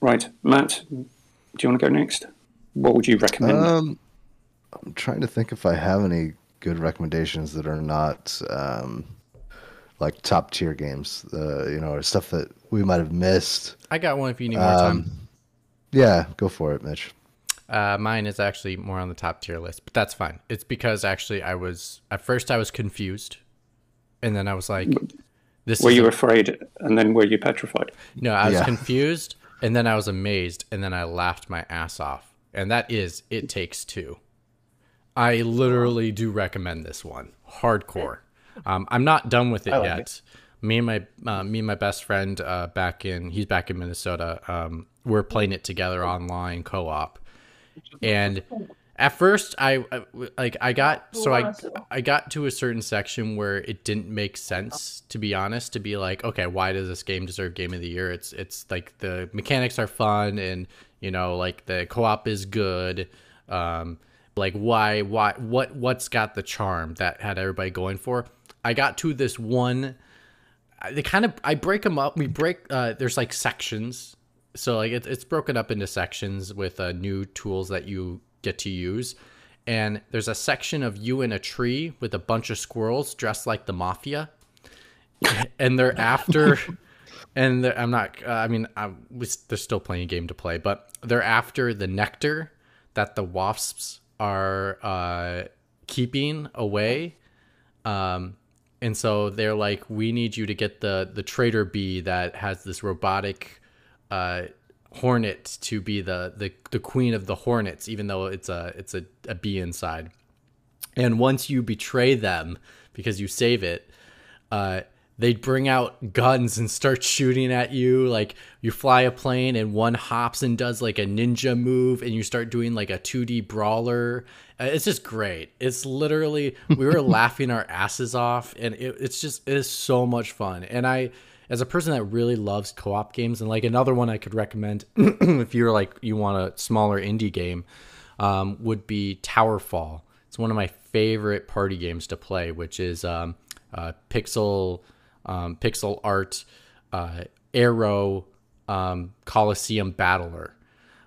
Right, Matt, do you want to go next? What would you recommend? Um, I'm trying to think if I have any good recommendations that are not um, like top tier games. Uh, you know, or stuff that we might have missed. I got one if you need more time. Um, yeah, go for it, Mitch. Uh, mine is actually more on the top tier list, but that's fine. It's because actually I was at first I was confused, and then I was like, "This were you a- afraid, and then were you petrified? no." I was Yeah. confused, and then I was amazed, and then I laughed my ass off. And that is It Takes Two. I literally do recommend this one, hardcore. Um, I'm not done with it like yet. Me and my uh, me and my best friend uh, back in he's back in Minnesota. Um, we're playing it together online co-op, and at first I, I like I got so I I got to a certain section where it didn't make sense to be honest to be like okay why does this game deserve game of the year it's it's like the mechanics are fun and you know like the co-op is good um like why why what what's got the charm that had everybody going for I got to this one they kind of I break them up. We break uh there's like sections. So like it, it's broken up into sections with uh, new tools that you get to use. And there's a section of you in a tree with a bunch of squirrels dressed like the mafia. (laughs) and they're after (laughs) and they're, I'm not uh, I mean I was they're still playing a game to play, but they're after the nectar that the wasps are uh keeping away um, and so they're like, we need you to get the the trader bee that has this robotic uh, hornet to be the, the the queen of the hornets, even though it's a it's a, a bee inside. And once you betray them because you save it, uh, they bring out guns and start (laughs) shooting at you. Like you fly a plane and one hops and does like a ninja move, and you start doing like a 2D brawler. Uh, it's just great. It's literally we were (laughs) laughing our asses off, and it, it's just it is so much fun. And I, as a person that really loves co-op games, and like another one I could recommend (clears throat) if you're like you want a smaller indie game, um, would be Towerfall. It's one of my favorite party games to play, which is um, uh, pixel um, pixel art uh, arrow um, Coliseum battler,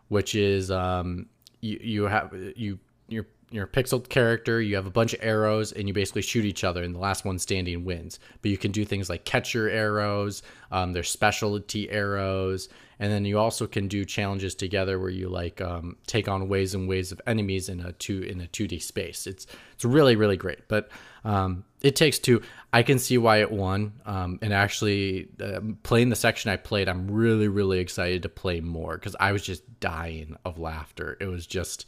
which is um, you you have you you're you're a pixel character. You have a bunch of arrows, and you basically shoot each other, and the last one standing wins. But you can do things like catch your arrows. Um, there's specialty arrows, and then you also can do challenges together where you like um, take on waves and waves of enemies in a two in a two D space. It's it's really really great. But um, it takes two. I can see why it won. Um, and actually, uh, playing the section I played, I'm really really excited to play more because I was just dying of laughter. It was just.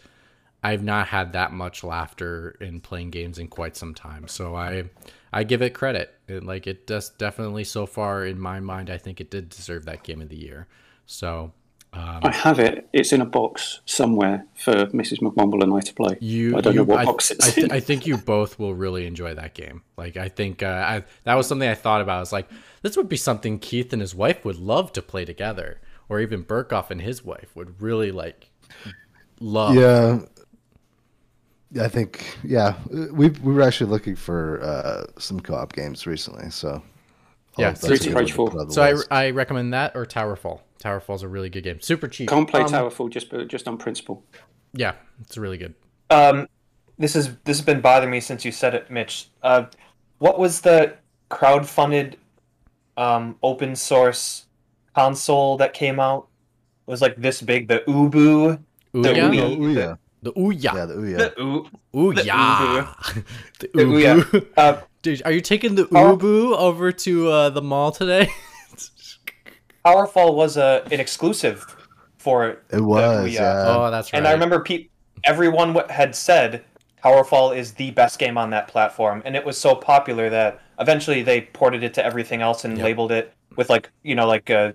I've not had that much laughter in playing games in quite some time. So I I give it credit. It, like it does definitely so far in my mind I think it did deserve that game of the year. So um, I have it. It's in a box somewhere for Mrs. McMumble and I to play. you I don't you, know what I, box it's I, th- in. I think you both will really enjoy that game. Like I think uh, I that was something I thought about. I was like this would be something Keith and his wife would love to play together or even Berghoff and his wife would really like love. Yeah. I think yeah we we were actually looking for uh, some co-op games recently, so Yeah, that's so a it's good one to approachable. put So I, list. I recommend that or Towerfall. Towerfall's a really good game. Super cheap. Can't play Um, Towerfall just just on principle. Yeah, it's really good. Um, this is this has been bothering me since you said it, Mitch. Uh, what was the crowd-funded, um, open source console that came out? It was like this big, the Ubu. The Ouya? Wii. Yeah. The Ouya. Yeah, the Ouya. Ooh, Ouya. (laughs) the the Ouya. Ubu. Uh, Dude, are you taking the Oh. Ubu over to uh, the mall today? (laughs) Powerfall was a an exclusive for It was, yeah. oh, that's right. And I remember pe- everyone w- had said Powerfall is the best game on that platform, and it was so popular that eventually they ported it to everything else and Yep. labeled it with like you know like uh,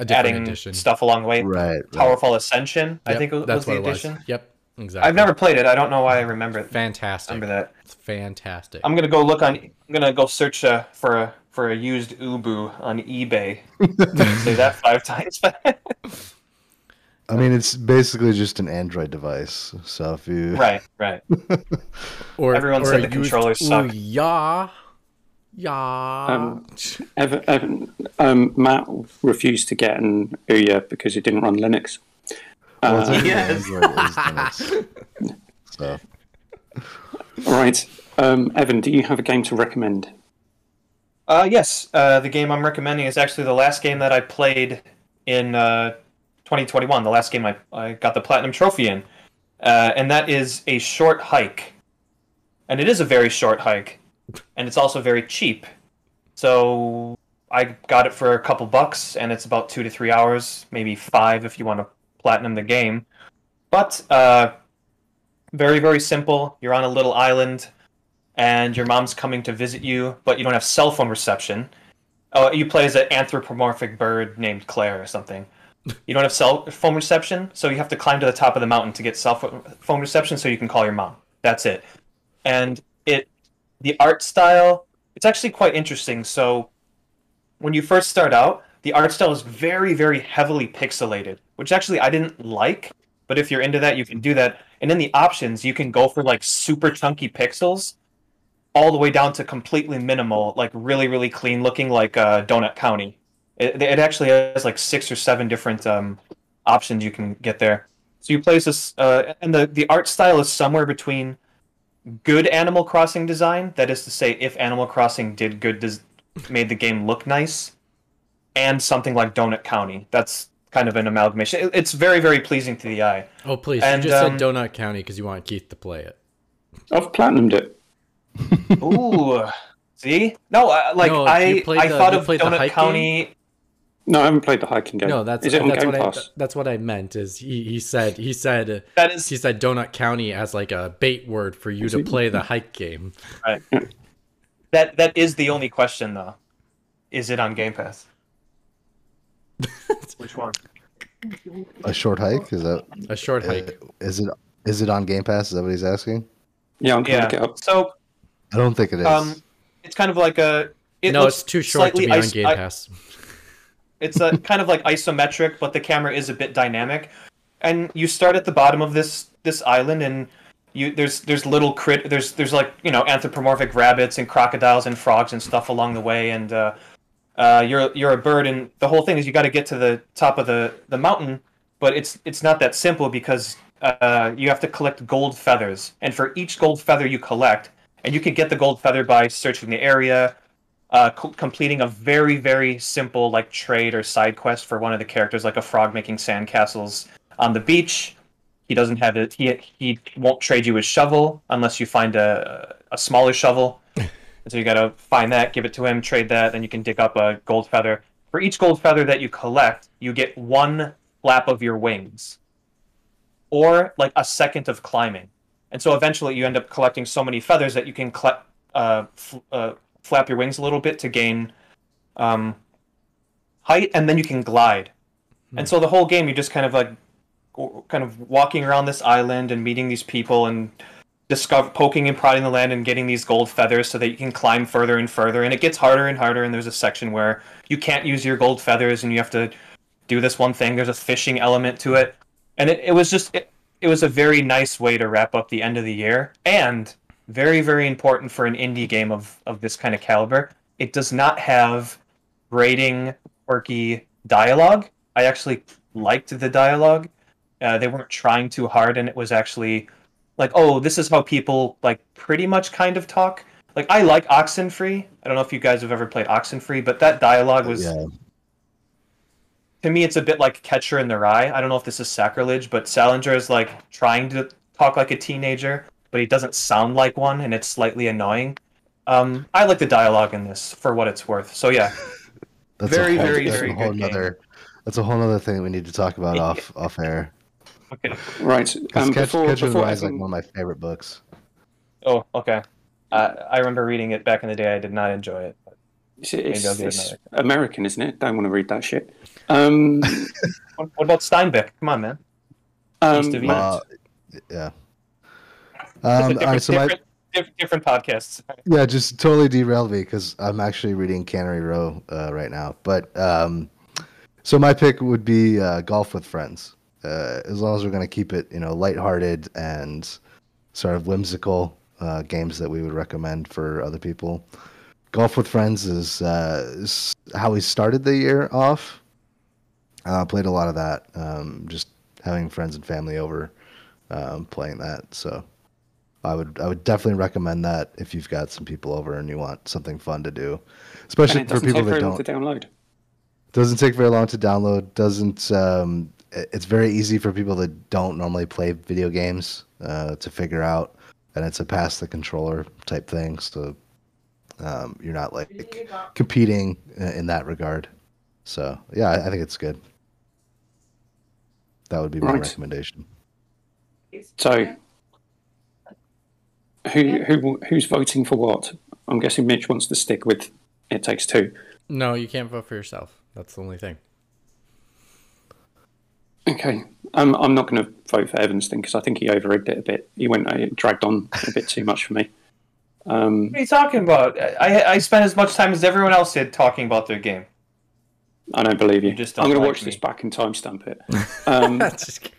a adding edition. stuff along the way. Right. right. Powerfall Ascension, I think was, that's was the what it edition. Yep, exactly. I've never played it. I don't know why I remember it. Fantastic. Remember that. It's fantastic. I'm gonna go look on. I'm gonna go search uh, for a for a used Ubu on eBay. (laughs) Say that five times. I mean, it's basically just an Android device. So if you (laughs) right, right. or everyone or said a the used controllers suck. Ouya. Yeah. Um, Evan, Evan, um, Matt refused to get an Ouya because it didn't run Linux. Well, Uh, Yes. Android is (laughs) So all right, um, Evan, do you have a game to recommend? Uh, yes. Uh, the game I'm recommending is actually the last game that I played in uh, 2021. The last game I, I got the platinum trophy in, uh, and that is a short hike. And it is a very short hike, and it's also very cheap. So I got it for a couple bucks, and it's about two to three hours, maybe five if you want to platinum the game. But uh, very very simple. You're on a little island and your mom's coming to visit you, but you don't have cell phone reception. Oh, you play as an anthropomorphic bird named Claire or something. You don't have cell phone reception, so you have to climb to the top of the mountain to get cell phone reception so you can call your mom. That's it. And it, the art style, it's actually quite interesting. So, when you first start out, the art style is very, very heavily pixelated, which actually I didn't like. But if you're into that, you can do that. And in the options, you can go for like super chunky pixels, all the way down to completely minimal, like really, really clean looking, like uh, Donut County. It, it actually has like six or seven different um, options you can get there. So you place this, uh, and the, the art style is somewhere between good Animal Crossing design, that is to say, if Animal Crossing did good, des- made the game look nice, and something like Donut County. That's kind of an amalgamation. It's very, very pleasing to the eye. oh please, and, you just um, said Donut County because you want Keith to play it. I've platinumed it. (laughs) (laughs) Ooh, see? No, I, like No, I, you played I the- thought of played Donut hike County. No, I haven't played the hiking game. No, that's is it on that's Game what I that's what I meant. Is he, he said he said That is he said Donut County as like a bait word for you to play the hike game. Right. that that is the only question though. Is it on Game Pass? (laughs) Which one? a short hike is that? A short hike. Is it? Is it on Game Pass? Is that what he's asking? Yeah, I'm Yeah. to. So I don't think it is. um, it's kind of like a. It no, it's too short to slightly be on is- Game I- Pass. It's a kind of like isometric, but the camera is a bit dynamic. And you start at the bottom of this this island, and you there's there's little crit there's there's like you know anthropomorphic rabbits and crocodiles and frogs and stuff along the way, and uh, uh, you're you're a bird, and the whole thing is you got to get to the top of the the mountain, but it's it's not that simple because uh, you have to collect gold feathers, and for each gold feather you collect, and you can get the gold feather by searching the area, uh, co- completing a very very simple like trade or side quest for one of the characters, like a frog making sandcastles on the beach. He doesn't have it. He he won't trade you his shovel unless you find a a smaller shovel. And so you got to find that, give it to him, trade that, then you can dig up a gold feather. For each gold feather that you collect, you get one flap of your wings, or like a second of climbing. And so eventually, you end up collecting so many feathers that you can cl- uh, f- uh, flap your wings a little bit to gain um, height, and then you can glide. And so the whole game, you're just kind of like, kind of walking around this island and meeting these people and discover poking and prodding the land and getting these gold feathers so that you can climb further and further. And it gets harder and harder. And there's a section where you can't use your gold feathers and you have to do this one thing. There's a fishing element to it, and it, it was just it, it was a very nice way to wrap up the end of the year and very very important for an indie game of of this kind of caliber. It does not have grating, quirky dialogue. I actually liked the dialogue. Uh, they weren't trying too hard, and it was actually like, oh, this is how people like pretty much kind of talk. Like I like Oxenfree. I don't know if you guys have ever played Oxenfree, but that dialogue was yeah, to me it's a bit like Catcher in the Rye. I don't know if this is sacrilege, but Salinger is like trying to talk like a teenager, but he doesn't sound like one, and it's slightly annoying. Um, I like the dialogue in this for what it's worth. So yeah, That's Very, a whole, very, that's very a whole good game. That's a whole other thing we need to talk about off off air. Okay. Right. Because Um, Catch, before, Catcher in the before Rye is like one of my favorite books. Oh, okay. Uh, I remember reading it back in the day. I did not enjoy it. it's, it's, I'll give it it's. American, isn't it? Don't want to read that shit. Um, (laughs) What, what about Steinbeck? Come on, man. um, East of Matt, Uh, yeah. Um, all right, so my, different, different podcasts. Yeah, just totally derailed me because I'm actually reading Cannery Row uh, right now. But um, so my pick would be uh, golf with friends. Uh, as long as we're going to keep it, you know, lighthearted and sort of whimsical uh, games that we would recommend for other people. Golf with friends is, uh, is how we started the year off. Uh, played a lot of that, um, just having friends and family over, um, playing that. So I would I would definitely recommend that if you've got some people over and you want something fun to do, especially for doesn't people take that very long don't. to download. Doesn't take very long to download. Doesn't um, it's very easy for people that don't normally play video games uh, to figure out, and it's a pass the controller type thing. So um, you're not like competing uh, in that regard. So yeah, I, I think it's good. That would be my Right. recommendation. So, who who who's voting for what? I'm guessing Mitch wants to stick with It Takes Two. No, you can't vote for yourself. That's the only thing. Okay, um, I'm not going to vote for Evans thing because I think he over-egged it a bit. He went uh, dragged on a bit too much for me. Um, What are you talking about? I I spent as much time as everyone else did talking about their game. I don't believe you. You just don't I'm going to watch me. this back and timestamp it. (laughs) Um, (laughs) Just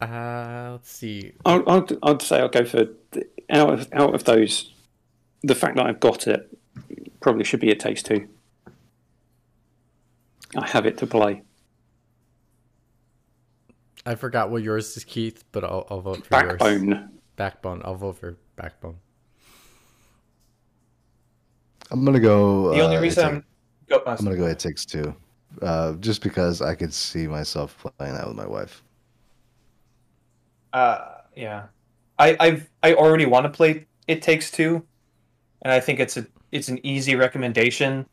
uh, let's see. I'll, I'll, I'd say I'll go for out of out of those. The fact that I've got it probably should be It Takes Two. I have it to play. I forgot what yours is, Keith, but I'll, I'll vote for yours. Backbone. Backbone. I'll vote for Backbone. I'm gonna go. The only uh, reason I'm go, uh, I'm gonna go. It takes two, uh, just because I could see myself playing that with my wife. uh, yeah, I I've I already want to play It Takes Two, and I think it's a it's an easy recommendation.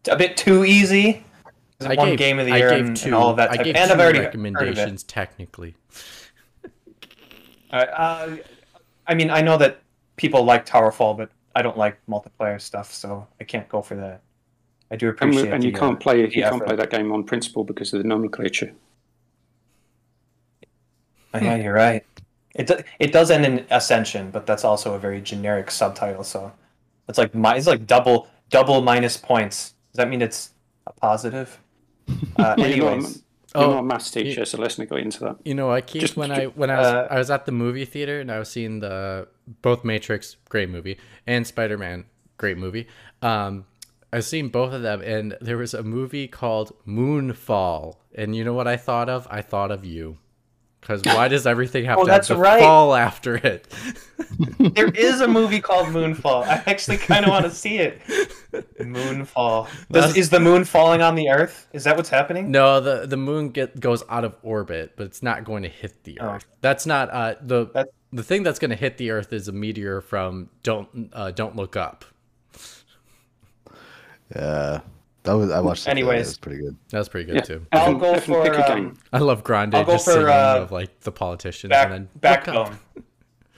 It's a bit too easy. It's I one gave, game of the I year gave and, two, and all of that. I gave and two I've already heard of it. recommendations technically. Uh, uh, I mean, I know that people like Towerfall, but I don't like multiplayer stuff, so I can't go for that. I do appreciate. we- and you the, can't uh, play you the can't play that game on principle because of the nomenclature. Oh, yeah, you're right. It it does end in Ascension, but that's also a very generic subtitle. So it's like mi- it's like double double minus points. Does that mean it's a positive? Uh, Well, you're not a- anyways, You're Oh, not a maths teacher, so let's not go into that. You know what, Keith? Just- when I when I was uh, I was at the movie theater and I was seeing the both Matrix, great movie, and Spider Man, great movie. Um, I was seeing both of them, and there was a movie called Moonfall, and you know what I thought of? I thought of you, because why does everything have Oh, to have that's the right. fall after it? (laughs) there is a movie called Moonfall. I actually kind of want to see it. Moonfall. Does, is the moon falling on the Earth? Is that what's happening? No, the the moon get goes out of orbit, but it's not going to hit the Oh. Earth. That's not uh the That- the thing that's going to hit the Earth is a meteor from Don't uh, Don't Look Up. Yeah, that was I watched. It the other day, Anyways. it was pretty good. That was pretty good Yeah. too. I'll go for, pick um. I love Grande I'll go just for, singing uh, of like the politicians Back, and then look up. backbone.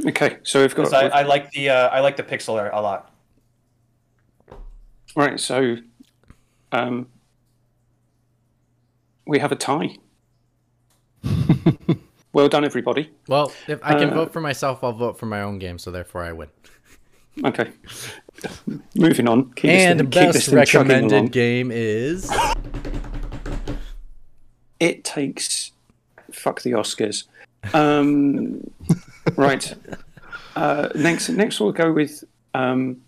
Okay, so we've got 'Cause I, I like the uh, I like the pixel art a lot. right. So, um, we have a tie. (laughs) well done, everybody. Well, if I can Uh, vote for myself, I'll vote for my own game, so therefore I win. Okay, moving on. Keep this and thing- keep this best thing chugging along. recommended game is It takes. Fuck the Oscars. Um, (laughs) right. Uh, next, next we'll go with um,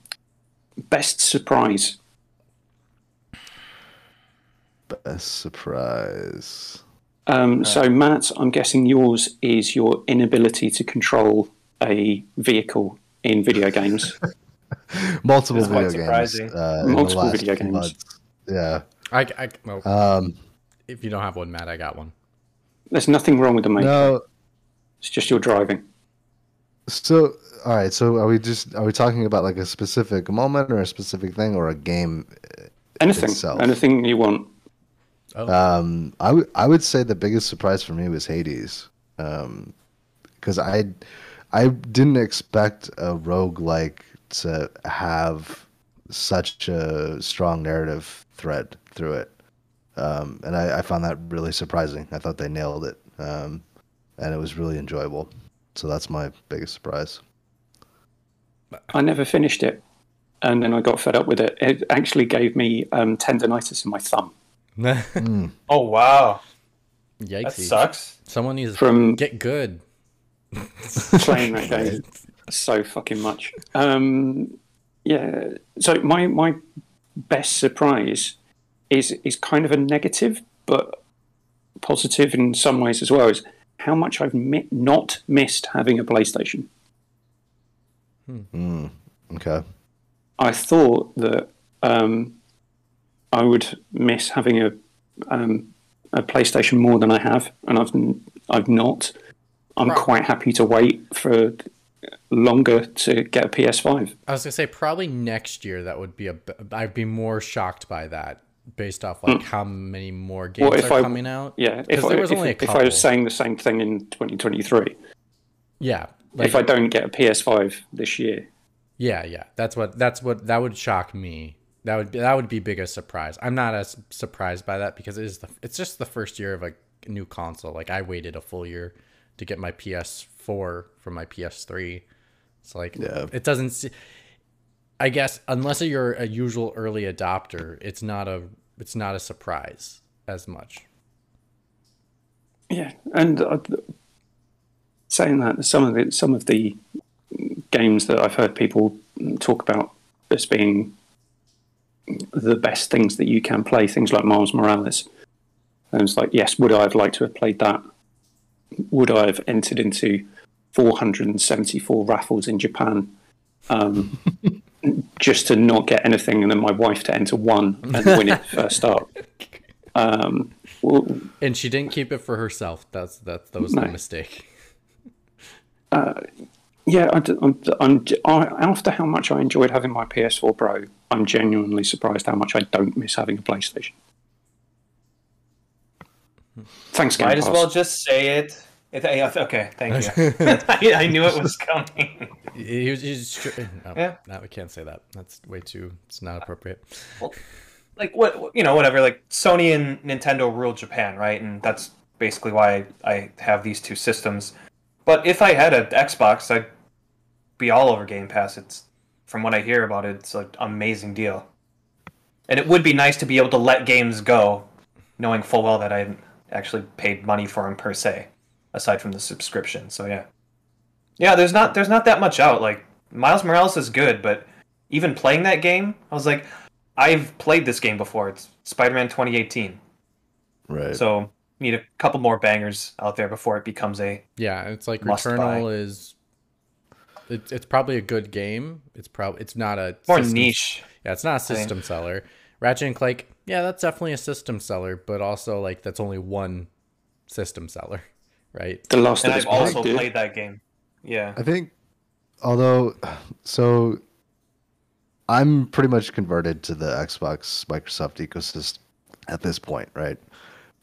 best surprise. Best surprise. Um, so, Matt, I'm guessing yours is your inability to control a vehicle in video games. (laughs) Multiple That's video games. Uh, Multiple video games. months. Yeah. I, I well, Um, if you don't have one, Matt, I got one. There's nothing wrong with the main. No. It's just your driving. So, all right. So, are we just are we talking about like a specific moment or a specific thing or a game? Anything, Itself. anything you want. Um, I would I would say the biggest surprise for me was Hades, because I I didn't expect a rogue like to have such a strong narrative thread through it, um, and I, I found that really surprising. I thought they nailed it, um, and it was really enjoyable. So that's my biggest surprise. I never finished it, and then I got fed up with it. It actually gave me um, tendonitis in my thumb (laughs) Oh wow, Yikes! that sucks. Someone needs to from get good. (laughs) playing that game so fucking much. Um, yeah. So my my best surprise is is kind of a negative, but positive in some ways as well. Is how much I've mi- not missed having a PlayStation. Okay. I thought that um, I would miss having a um, a PlayStation more than I have, and I've n- I've not. I'm Right. quite happy to wait for longer to get a PS5. I was gonna say probably next year that would be a. I'd be more shocked by that based off like hmm. how many more games Well, if are I- coming out. Yeah, if 'Cause I, there was if, only a if I was saying the same thing in 2023, Yeah, like, if I don't get a PS5 this year, yeah, yeah. That's what. That's what. That would shock me. That would be, that would be biggest surprise. I'm not as surprised by that because it is the. It's just the first year of a new console. Like I waited a full year to get my PS4 from my PS3. It's like Yeah. it doesn't. See, I guess unless you're a usual early adopter, it's not a. It's not a surprise as much. yeah, and uh, saying that some of the some of the games that I've heard people talk about as being the best things that you can play, things like Miles Morales, and it's like, yes, would I have liked to have played that? Would I have entered into 474 raffles in Japan? Um, (laughs) just to not get anything, and then my wife to enter one and win it first up. (laughs) Um, well, And she didn't keep it for herself. That's that. That was the No. mistake. yeah, I, am I'm, I, after how much I enjoyed having my PS4 Pro, I'm genuinely surprised how much I don't miss having a PlayStation. Thanks, Game Might as well just say it. It- yeah, Okay, thank you. I, (laughs) (laughs) I knew it was coming. He was, he's str- eh, no, Yeah. no, we can't say that. That's way too. It's not appropriate. Well, like what you know whatever like sony and nintendo ruled japan right and that's basically why i have these two systems but if i had an xbox i'd be all over game pass it's from what i hear about it it's an amazing deal and it would be nice to be able to let games go knowing full well that i hadn't actually paid money for them per se aside from the subscription so yeah yeah there's not there's not that much out like miles morales is good but even playing that game i was like I've played this game before. It's Spider-Man 2018. Right. So need a couple more bangers out there before it becomes a Yeah, it's like Must Returnal buy. is. It's it's probably a good game. It's probably it's not a more system- niche. Yeah, it's not a system seller. Ratchet and Clank, yeah, that's definitely a system seller, but also like that's only one system seller, (laughs) right? the last And I've also dude. played that game. Yeah. I think, although, so I'm pretty much converted to the Xbox Microsoft ecosystem at this point, right?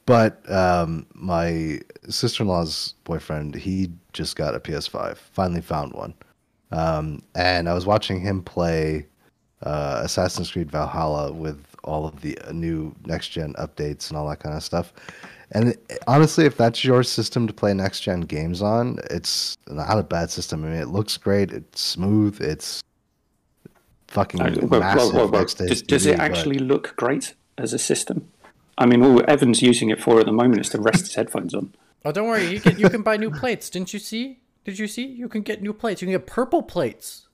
But um, my sister in law's boyfriend, he just got a PS5, finally found one. Um, and I was watching him play uh, Assassin's Creed Valhalla with all of the uh, new next gen updates and all that kind of stuff. And honestly, if that's your system to play next gen games on, it's not a bad system. I mean, it looks great. It's smooth. It's fucking Uh, well, well, massive well, well, next does, does TV, it but- actually look great as a system? I mean, all Evan's using it for at the moment is to rest his headphones on. Oh, don't worry, you can you can buy new plates. Didn't you see? Did you see? You can get new plates. You can get purple plates.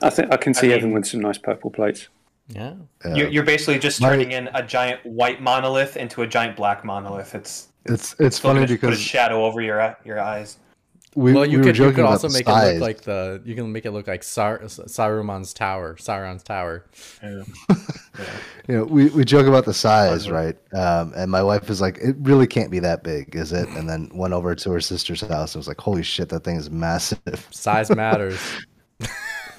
I think I can see mean- Evan with some nice purple plates. Yeah. Yeah. You're, you're basically just My- turning in a giant white monolith into a giant black monolith. It's It's it's still funny gonna put a because shadow over your your eyes. we, well, you we could you could also make size. it look like the you can make it look like Sar- Saruman's tower, Sauron's tower. Yeah. (laughs) you know, we, we joke about the size, right? Um, and my wife is like, it really can't be that big, is it? And then went over to her sister's house and was like, holy shit, that thing is massive. Size (laughs) matters. (laughs)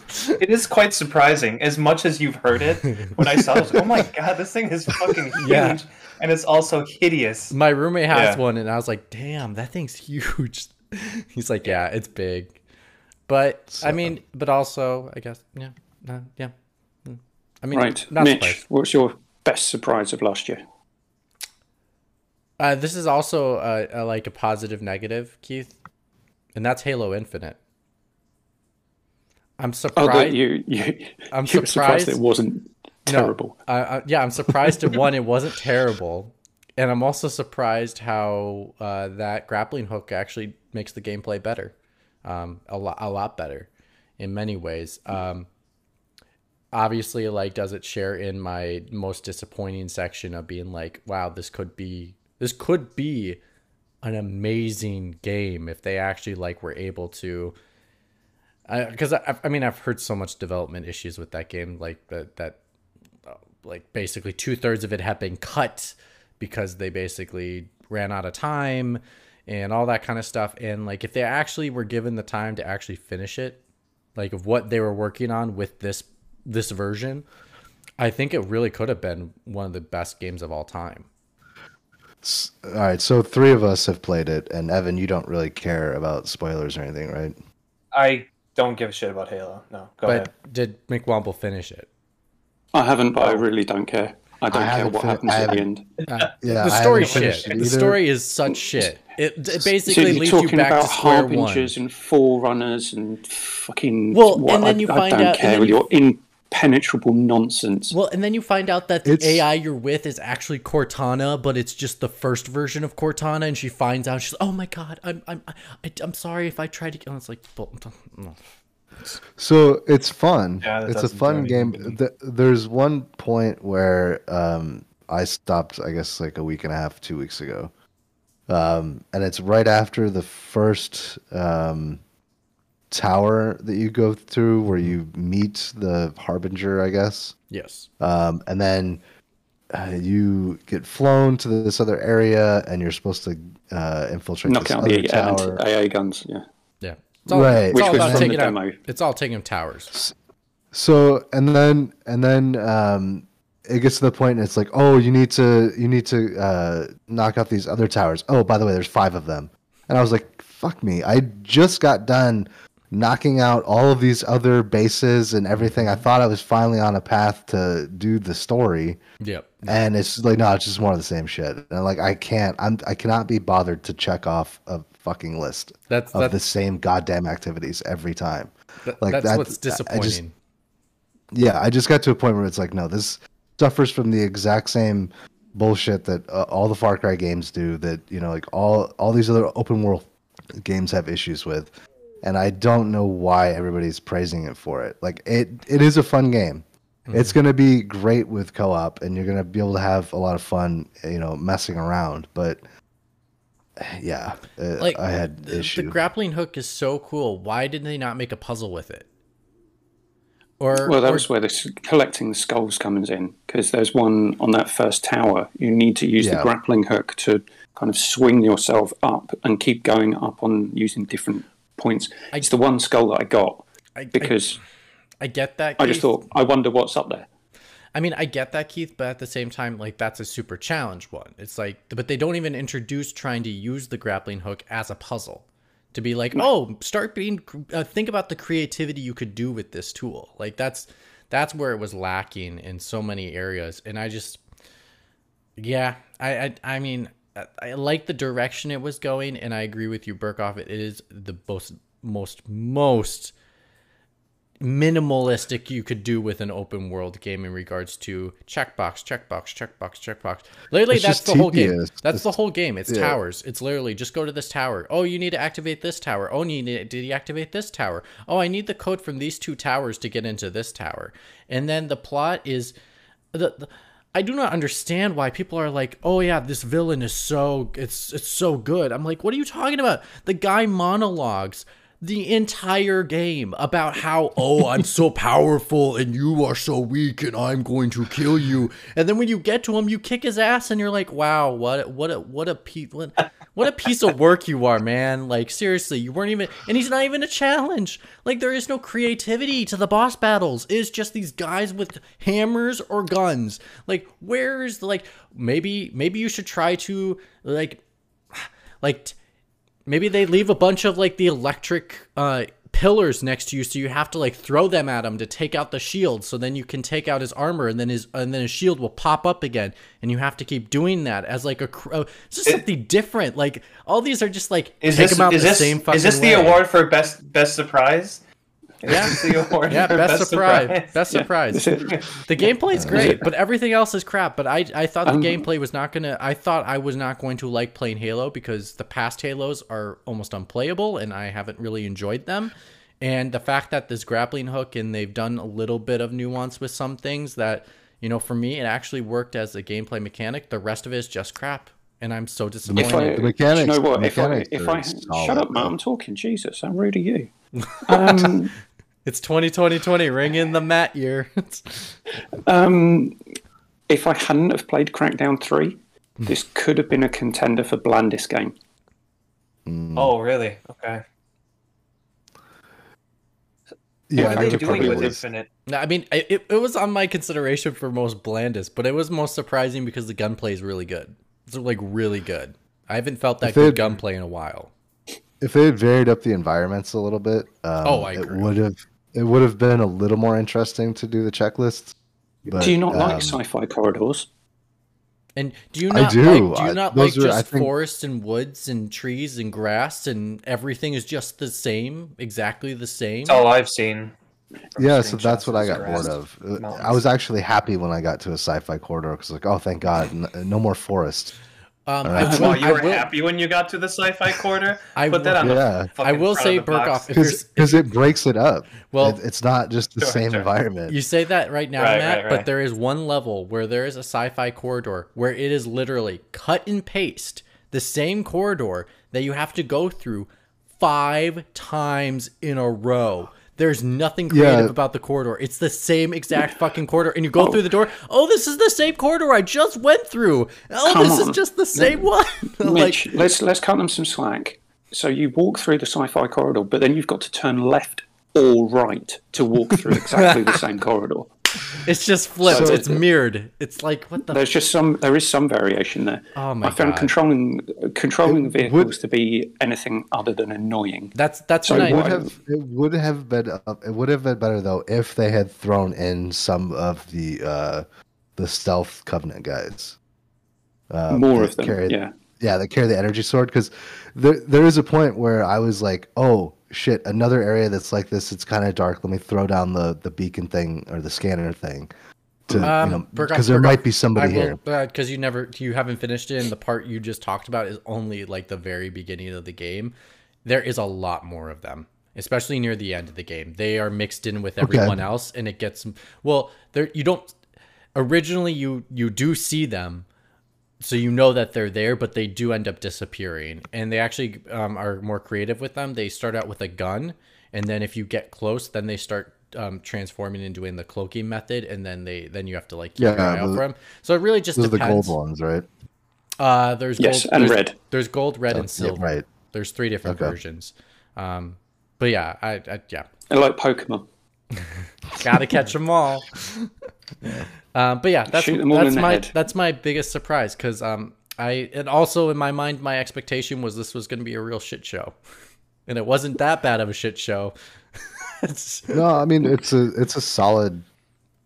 (laughs) It is quite surprising. As much as you've heard it, when I saw it, I was like, oh my (laughs) god, this thing is fucking huge. Yeah. And it's also hideous. My roommate has Yeah. one, and I was like, "Damn, that thing's huge." (laughs) He's like, "Yeah, it's big," but I mean, but also, I guess, yeah, uh, yeah. Mm. I mean, Right, not Mitch, surprised. what's your best surprise of last year? Uh, this is also uh, uh, like a positive negative, Keith, and that's Halo Infinite. I'm Oh, surprised. that you you, (laughs) I'm you surprised surprised- it wasn't terrible. No, I, I, yeah, I'm surprised at (laughs) one, it wasn't terrible, and I'm also surprised how uh, that grappling hook actually makes the gameplay better, um, a lot, a lot better, in many ways. Um, obviously, like, does it share in my most disappointing section of being like, wow, this could be, this could be an amazing game if they actually like were able to because I, I mean I've heard so much development issues with that game, like that that uh, like basically two thirds of it had been cut because they basically ran out of time and all that kind of stuff. And like if they actually were given the time to actually finish it, like of what they were working on with this this version, I think it really could have been one of the best games of all time. All right, so three of us have played it, and Evan, you don't really care about spoilers or anything, right? I don't give a shit about Halo. No, go but ahead. did McWomble finish it? I haven't, but I really don't care. I don't I care what fin- happens at the end. Uh, (laughs) Yeah, the story shit. The story is such shit. It, it basically you're leads you talking back about to square one. harbingers and forerunners and fucking. Well, what, and then you I find don't out- and care then with you- your impenetrable nonsense. Well, and then you find out that the It's- AI you're with is actually Cortana, but it's just the first version of Cortana, and she finds out she's, oh my god, I'm I'm I, I'm sorry if I tried to. And it's like, well, no. (laughs) So it's fun. Yeah, it's a fun game. to me. Th- There's one point where um, I stopped, I guess, like a week and a half, two weeks ago, um, and it's right after the first um, tower that you go through, where you meet the harbinger, I guess, yes, um, and then uh, you get flown to this other area, and you're supposed to uh, infiltrate Knock this out other the tower. AA guns, yeah. yeah, it's all, Right. It's Which all was about from the taking out. demo. It's all taking towers. So and then and then um, it gets to the point and it's like, oh, you need to you need to uh, knock out these other towers. Oh, by the way, there's five of them. And I was like, fuck me. I just got done knocking out all of these other bases and everything. I thought I was finally on a path to do the story. Yep. And it's like, no, it's just more of the same shit. And like, I can't, I'm, I cannot be bothered to check off a fucking list That's of that's the same goddamn activities every time. that- like that's that- what's I just- disappointing. yeah, I just got to a point where it's like, no, this suffers from the exact same bullshit that uh, all the Far Cry games do. That you know, like all all these other open world games have issues with, and I don't know why everybody's praising it for it. Like it, it is a fun game. It's gonna be great with co-op, and you're gonna be able to have a lot of fun, you know, messing around. But yeah, uh, like I had the, issue. the grappling hook is so cool. Why did they not make a puzzle with it? Or Well, or- that's where this collecting the skulls comes in because there's one on that first tower. You need to use Yeah. the grappling hook to kind of swing yourself up and keep going up on using different points. it's the one skull that I got I, I, because I get that. I, just thought, I wonder what's up there. I mean, I get that, Keith, but at the same time, like that's a super challenge one. It's like, but they don't even introduce trying to use the grappling hook as a puzzle to be like, oh, start being, uh, think about the creativity you could do with this tool. Like that's that's where it was lacking in so many areas, and I just, yeah, I I, I mean, I, like the direction it was going, and I agree with you, Berghoff. It is the most most most minimalistic you could do with an open world game in regards to checkbox, checkbox, checkbox, checkbox. Literally, It's that's the whole game. tedious. That's the whole game. It's yeah. towers. It's literally just go to this tower. Oh, you need to activate this tower. Oh, you need to deactivate this tower. Oh, I need the code from these two towers to get into this tower. And then the plot is the. the I do not understand why people are like, "Oh yeah, this villain is so it's it's so good." I'm like, "What are you talking about?" The guy monologues the entire game about how, (laughs) "Oh, I'm so powerful and you are so weak and I'm going to kill you." And then when you get to him, you kick his ass and you're like, "Wow, what what a what a pe- what, a piece of work you are, man." Like seriously, you weren't even and he's not even a challenge. Like there is no creativity to the boss battles. It's just these guys with hammers or guns. Like where's like maybe maybe you should try to like like maybe they leave a bunch of like the electric uh pillars next to you so you have to like throw them at him to take out the shield so then you can take out his armor and then his and then his shield will pop up again and you have to keep doing that as like a uh, it's just It- something different like all these are just like Is take this out is the this same fucking is this way. the award for best best surprise? Is Yeah. this the award yeah for (laughs) best, surprise. best Yeah, surprise that's (laughs) it. the gameplay is great, but everything else is crap. But I, I thought the Um, gameplay was not gonna. I thought I was not going to like playing Halo because the past Halos are almost unplayable, and I haven't really enjoyed them. And the fact that this grappling hook and they've done a little bit of nuance with some things that you know, for me, it actually worked as a gameplay mechanic. The rest of it is just crap, and I'm so disappointed. If I, The mechanics- you know what? the If I, mechanics if I shut up, Matt, though. I'm talking. Jesus, I'm rude to you? (laughs) Um, It's 2020, ring in the mat year. (laughs) um, if I hadn't have played Crackdown Three, this could have been a contender for blandest game. Oh, really? Okay. Yeah, what I are they doing probably with was. Infinite? No, I mean, it, it was on my consideration for most blandest, but it was most surprising because the gunplay is really good. It's like really good. I haven't felt that If good it- gunplay in a while. If they had varied up the environments a little bit, um, Oh, I it would have it would have been a little more interesting to do the checklists. But, do you not um, like sci-fi corridors? And do you I not do. like do you I- not like are- just think- forests and woods and trees and grass and everything is just the same, exactly the same? That's all I've seen. Yeah, so that's what I got bored of. Uh, I was actually happy when I got to a sci-fi corridor because like, oh, thank God, no more forest. Um, Alright. I (laughs) will, Well, you I were will, happy when you got to the sci-fi quarter. I Put that on Yeah. the fucking I will front say, of. Berghoff, if you're s- Because it breaks it up. Well- It- it's not just the Sure, same sure. environment. You say that right now, Right, Matt, right, but there is one level where there is a sci-fi corridor where it is literally cut and paste the same corridor that you have to go through five times in a row. There's nothing creative Yeah. about the corridor. It's the same exact fucking corridor, and you go oh. through the door. Oh, this is the same corridor I just went through. Oh, Come this on. is just the same one. (laughs) like, let's let's cut them some slack. So you walk through the sci-fi corridor, but then you've got to turn left or right to walk through exactly the (laughs) same corridor. It's just flipped. So- it's mirrored. It's like what the There's just some there is some variation there. Oh my I found God. controlling controlling It vehicles would- to be anything other than annoying. That's that's So what I It would what- have it would have been uh, it would have been better though if they had thrown in some of the uh the stealth covenant guys. Uh, More of them, carry- yeah. yeah, they carry the energy sword because there there is a point where I was like, oh shit, another area that's like this. It's kind of dark. Let me throw down the the beacon thing or the scanner thing. To, Um, you know, because there might be somebody here. because you never you haven't finished it and the part you just talked about is only like the very beginning of the game there is a lot more of them especially near the end of the game they are mixed in with everyone else and it gets well there you don't originally you you do see them so you know that they're there but they do end up disappearing and they actually um, are more creative with them they start out with a gun and then if you get close then they start um, transforming and doing the cloaking method and then they then you have to like keep Yeah, your eye out for them so it really just Those are the gold ones, right? uh there's Yes, gold, and there's, red. there's gold red and Yeah, silver right. there's three different Okay. versions um but yeah I, I yeah They're like Pokemon. (laughs) gotta catch them all um but yeah that's Shoot them all that's my head. that's my biggest surprise because um i and also in my mind my expectation was this was going to be a real shit show and it wasn't that bad of a shit show (laughs) No, I mean it's a it's a solid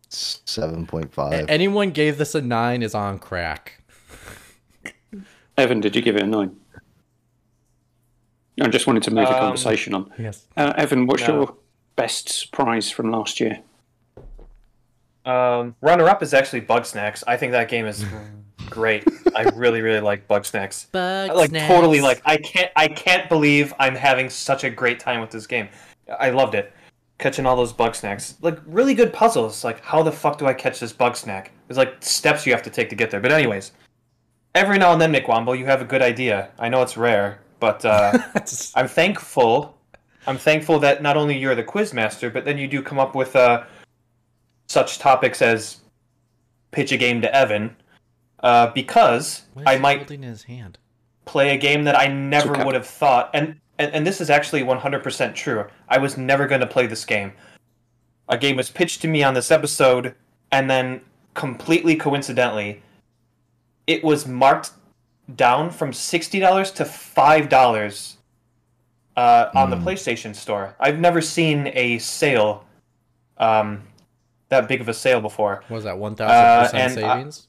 seven point five. anyone gave this a nine is on crack (laughs) Evan, did you give it a nine? I just wanted to move the Um, conversation on. yes Uh, Evan, what's no. your best surprise from last year? Um, runner up is actually Bugsnax. I think that game is (laughs) great. I really, really like Bugsnax. Bug like snacks. totally like I can't I can't believe I'm having such a great time with this game. I loved it. Catching all those bug snacks. Like really good puzzles. Like how the fuck do I catch this bug snack? There's like steps you have to take to get there. But anyways, every now and then, Nick Womble, you have a good idea. I know it's rare, but uh, (laughs) I'm thankful. I'm thankful that not only you're the quiz master, but then you do come up with uh, such topics as pitch a game to Evan, uh, because I might holding his hand. play a game that I never okay. would have thought. And, and and this is actually 100% true. I was never going to play this game. A game was pitched to me on this episode, and then completely coincidentally, it was marked down from $60 to $5 uh, on the Hmm. PlayStation Store. I've never seen a sale, um, that big of a sale before. What was that one thousand percent and, uh, savings?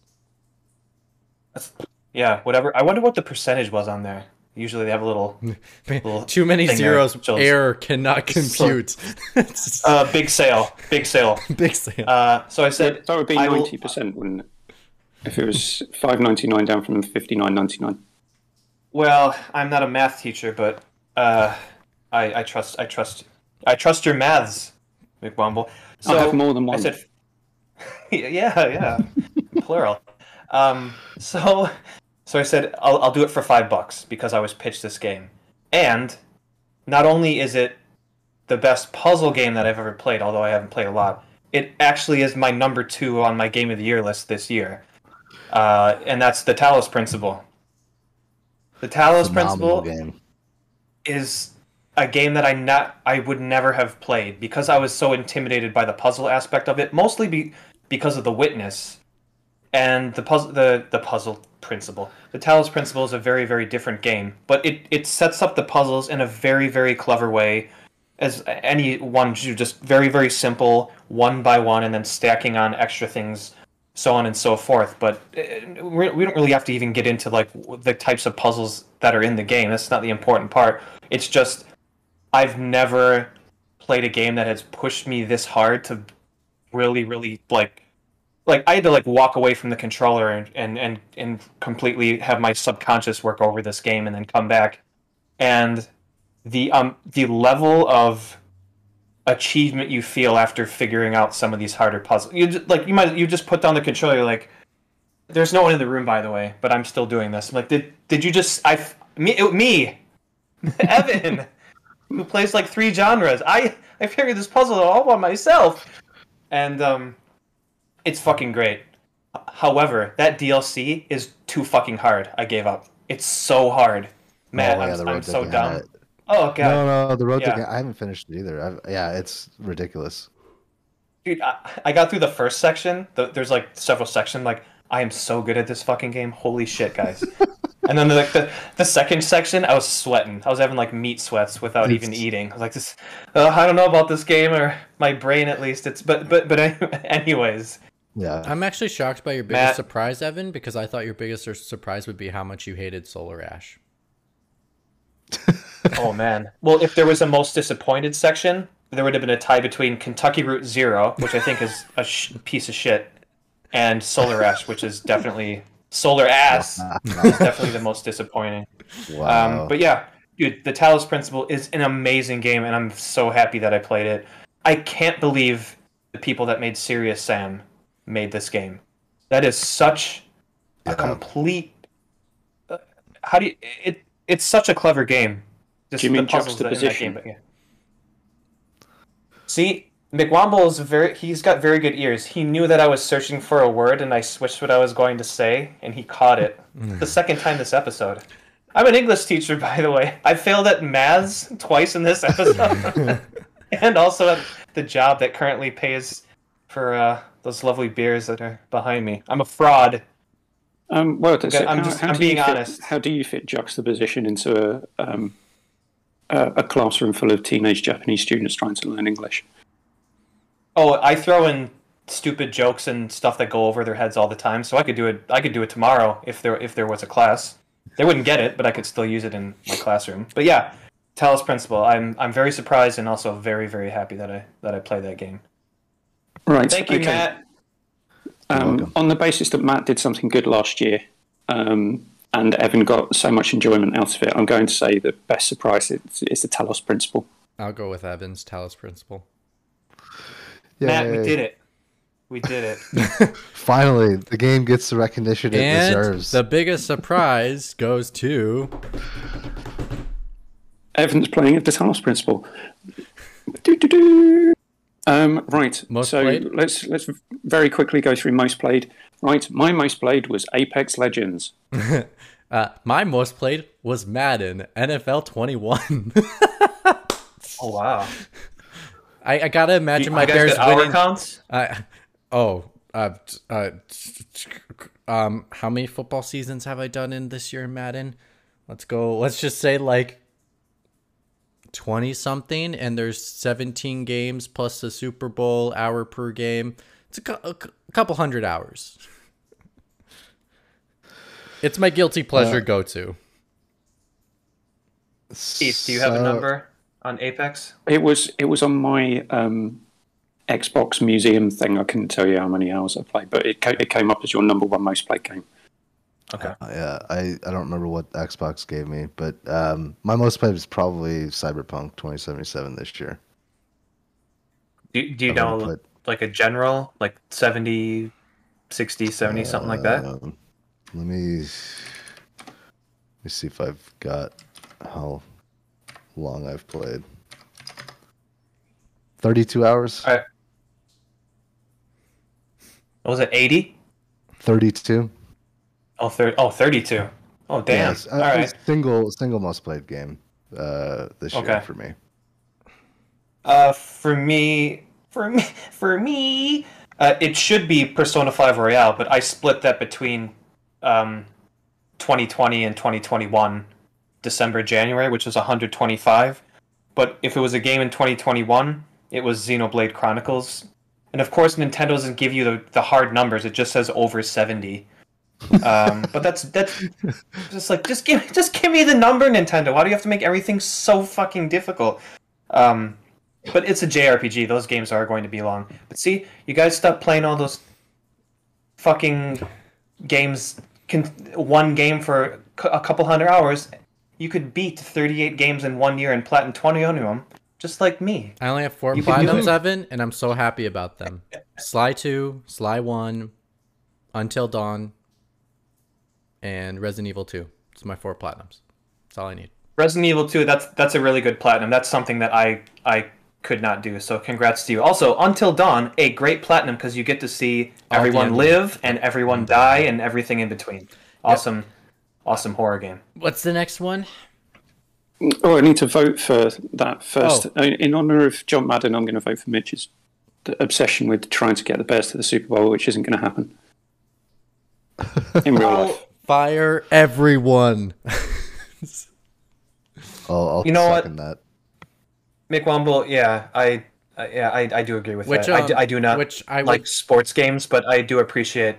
Yeah, whatever. I wonder what the percentage was on there. Usually they have a little (laughs) little Too many thing there zeros. shows- Error cannot (laughs) compute. it's (laughs) uh, big sale, big sale. big sale. Uh, so I said, That would be ninety percent, wouldn't it? If it was five ninety nine down from fifty nine ninety nine. well, I'm not a math teacher, but uh, I, I trust, I trust, I trust your maths, McWomble. So I have more than one. I said, (laughs) yeah, yeah, plural. Um, so, so I said, I'll, I'll do it for five bucks because I was pitched this game, and not only is it the best puzzle game that I've ever played, although I haven't played a lot, it actually is my number two on my game of the year list this year, uh, and that's the Talos Principle. The Talos Phenomenal Principle game. Is a game that I not I would never have played because I was so intimidated by the puzzle aspect of it, mostly be, because of the witness and the puzzle the the puzzle principle. The Talos Principle is a very very different game, but it it sets up the puzzles in a very very clever way. As any one, just very very simple, one by one, and then stacking on extra things, so on and so forth. But uh, we we don't really have to even get into like the types of puzzles that are in the game. That's not the important part. It's just I've never played a game that has pushed me this hard to really, really like like I had to like walk away from the controller and and and, and completely have my subconscious work over this game and then come back and the um the level of achievement you feel after figuring out some of these harder puzzles. You just, like you might you just put down the controller like there's no one in the room by the way but i'm still doing this. I'm like did did you just I me it, me (laughs) evan who plays like three genres. I i figured this puzzle all by myself. And um it's fucking great. However that dlc is too fucking hard. I gave up. It's so hard. Man i'm, I'm so dumb. Gannett. Oh god No, no, the road Yeah. to I haven't finished it either. I've, yeah, it's ridiculous. Dude, I, I got through the first section. The, there's like several sections. Like, I am so good at this fucking game. Holy shit, guys! (laughs) and then like the, the second section, I was sweating. I was having like meat sweats without even eating. I was like, this. Uh, I don't know about this game, or my brain at least. It's but but but (laughs) anyways. Yeah. I'm actually shocked by your biggest Matt- surprise, Evan, because I thought your biggest surprise would be how much you hated Solar Ash. (laughs) Oh man. Well, if there was a most disappointed section, there would have been a tie between Kentucky Route Zero, which I think is a sh- piece of shit, and Solar Ash, which is definitely Solar Ass. (laughs) is definitely the most disappointing. wow. Um, but yeah, dude, the Talos Principle is an amazing game, and I'm so happy that I played it. I can't believe the people that made Serious Sam made this game. That is such a complete. uh, How do you? It it's such a clever game. Just Do you mean the puzzles that are in that juxtaposition? game, but yeah. See, McWomble is very. He's got very good ears. He knew that I was searching for a word, and I switched what I was going to say, and he caught it. the second time this episode. I'm an English teacher, by the way. I failed at maths twice in this episode, (laughs) (laughs) and also at the job that currently pays for uh, those lovely beers that are behind me. I'm a fraud. Um, well, Okay, it. I'm How- just- how I'm do you being fit- honest. How do you fit juxtaposition into a um, a, a classroom full of teenage Japanese students trying to learn English? Oh, I throw in stupid jokes and stuff that go over their heads all the time, so I could do it. I could do it tomorrow if there if there was a class. They wouldn't get it, but I could still use it in my classroom. But yeah, Talos Principle. I'm I'm very surprised and also very very happy that I that I played that game. Right. Thank you, okay. Matt. Um, on the basis that Matt did something good last year, um, and Evan got so much enjoyment out of it, I'm going to say the best surprise is, is the Talos Principle. I'll go with Evan's Talos Principle. Matt, we did it. We did it. (laughs) Finally, the game gets the recognition it and deserves. the biggest surprise goes to Evan's playing of the Talos principle. Um, right. Most so played? let's let's very quickly go through most played. Right. My most played was Apex Legends. (laughs) uh, my most played was Madden NFL 21. (laughs) Oh wow! I, I gotta imagine my you guys Bears get hour winning. counts. Uh, oh, uh, t- uh, um, how many football seasons have I done in this year in Madden? Let's go. Let's just say like twenty something, and there's seventeen games plus the Super Bowl hour per game. It's a, cou- a cou- a couple hundred hours. It's my guilty pleasure go to. Keith, do you have a number on Apex? It was it was on my um, Xbox Museum thing. I couldn't tell you how many hours I played, but it ca- it came up as your number one most played game. Okay. Yeah, I, I don't remember what Xbox gave me, but um, my most played was probably Cyberpunk 2077 this year. Do, do you I've know played- like a general, like 70, 60, 70, something like that? Um, let me let me see if I've got how long I've played. 32 hours. All. What was it 80? 32. Oh, thir- oh 32. Oh, damn. Yes, All uh, right. Single single most played game uh, this year Okay. for me. Uh, for me, for me, (laughs) for me, uh, it should be Persona 5 Royal, but I split that between um, 2020 and 2021, December, January, which was 125. But if it was a game in 2021, it was Xenoblade Chronicles. And of course, Nintendo doesn't give you the, the hard numbers; it just says over 70. um, but that's that's (laughs) just like just give just give me the number, Nintendo. Why do you have to make everything so fucking difficult? Um, but it's a JRPG. Those games are going to be long. But see, you guys stop playing all those fucking games. Can, one game for a couple hundred hours. You could beat 38 games in one year and platinum 20 of them, just like me. I only have four You platinums, it. Evan, and I'm so happy about them. Sly 2, Sly 1, Until Dawn, and Resident Evil 2. It's my four platinums. That's all I need. Resident Evil 2, that's that's a really good platinum. That's something that I I could not do. So congrats to you. Also, Until Dawn, a great platinum because you get to see All everyone live and everyone die and everything in between. Awesome, awesome horror game. What's the next one? Oh, I need to vote for that first. Uh, In honor of John Madden, I'm going to vote for Mitch's obsession with trying to get the Bears to the Super Bowl, which isn't going to happen in real Well, life. Fire everyone. (laughs) I'll, I'll You know what? second that. Mick Womble, yeah, I, I yeah, I, I do agree with Which, that. I, do, um, I do not which I would- like sports games, but I do appreciate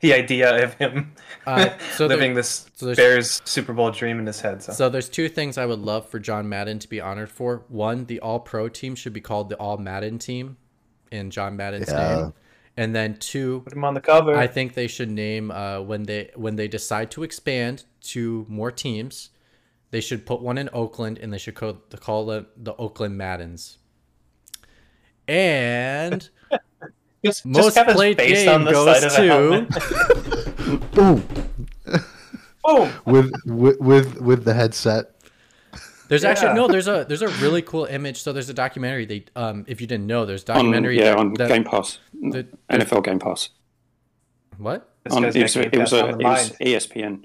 the idea of him (laughs) Uh, so there- living this so Bears Super Bowl dream in his head. So, So there's two things I would love for John Madden to be honored for. One, the All Pro team should be called the All Madden team in John Madden's Yeah. name. And then two, put him on the cover. I think they should name uh, when they when they decide to expand to more teams, they should put one in Oakland and they should call, call it the Oakland Maddens. And (laughs) just, most just played face game on the goes side of to- the. (laughs) Boom. Boom. With, with with with the headset. there's actually no there's a there's a really cool image. So there's a documentary they um if you didn't know there's a On, documentary yeah, that- on that- Game Pass, the- NFL Game Pass. what? This On, it, was, it, was a, it was. ESPN.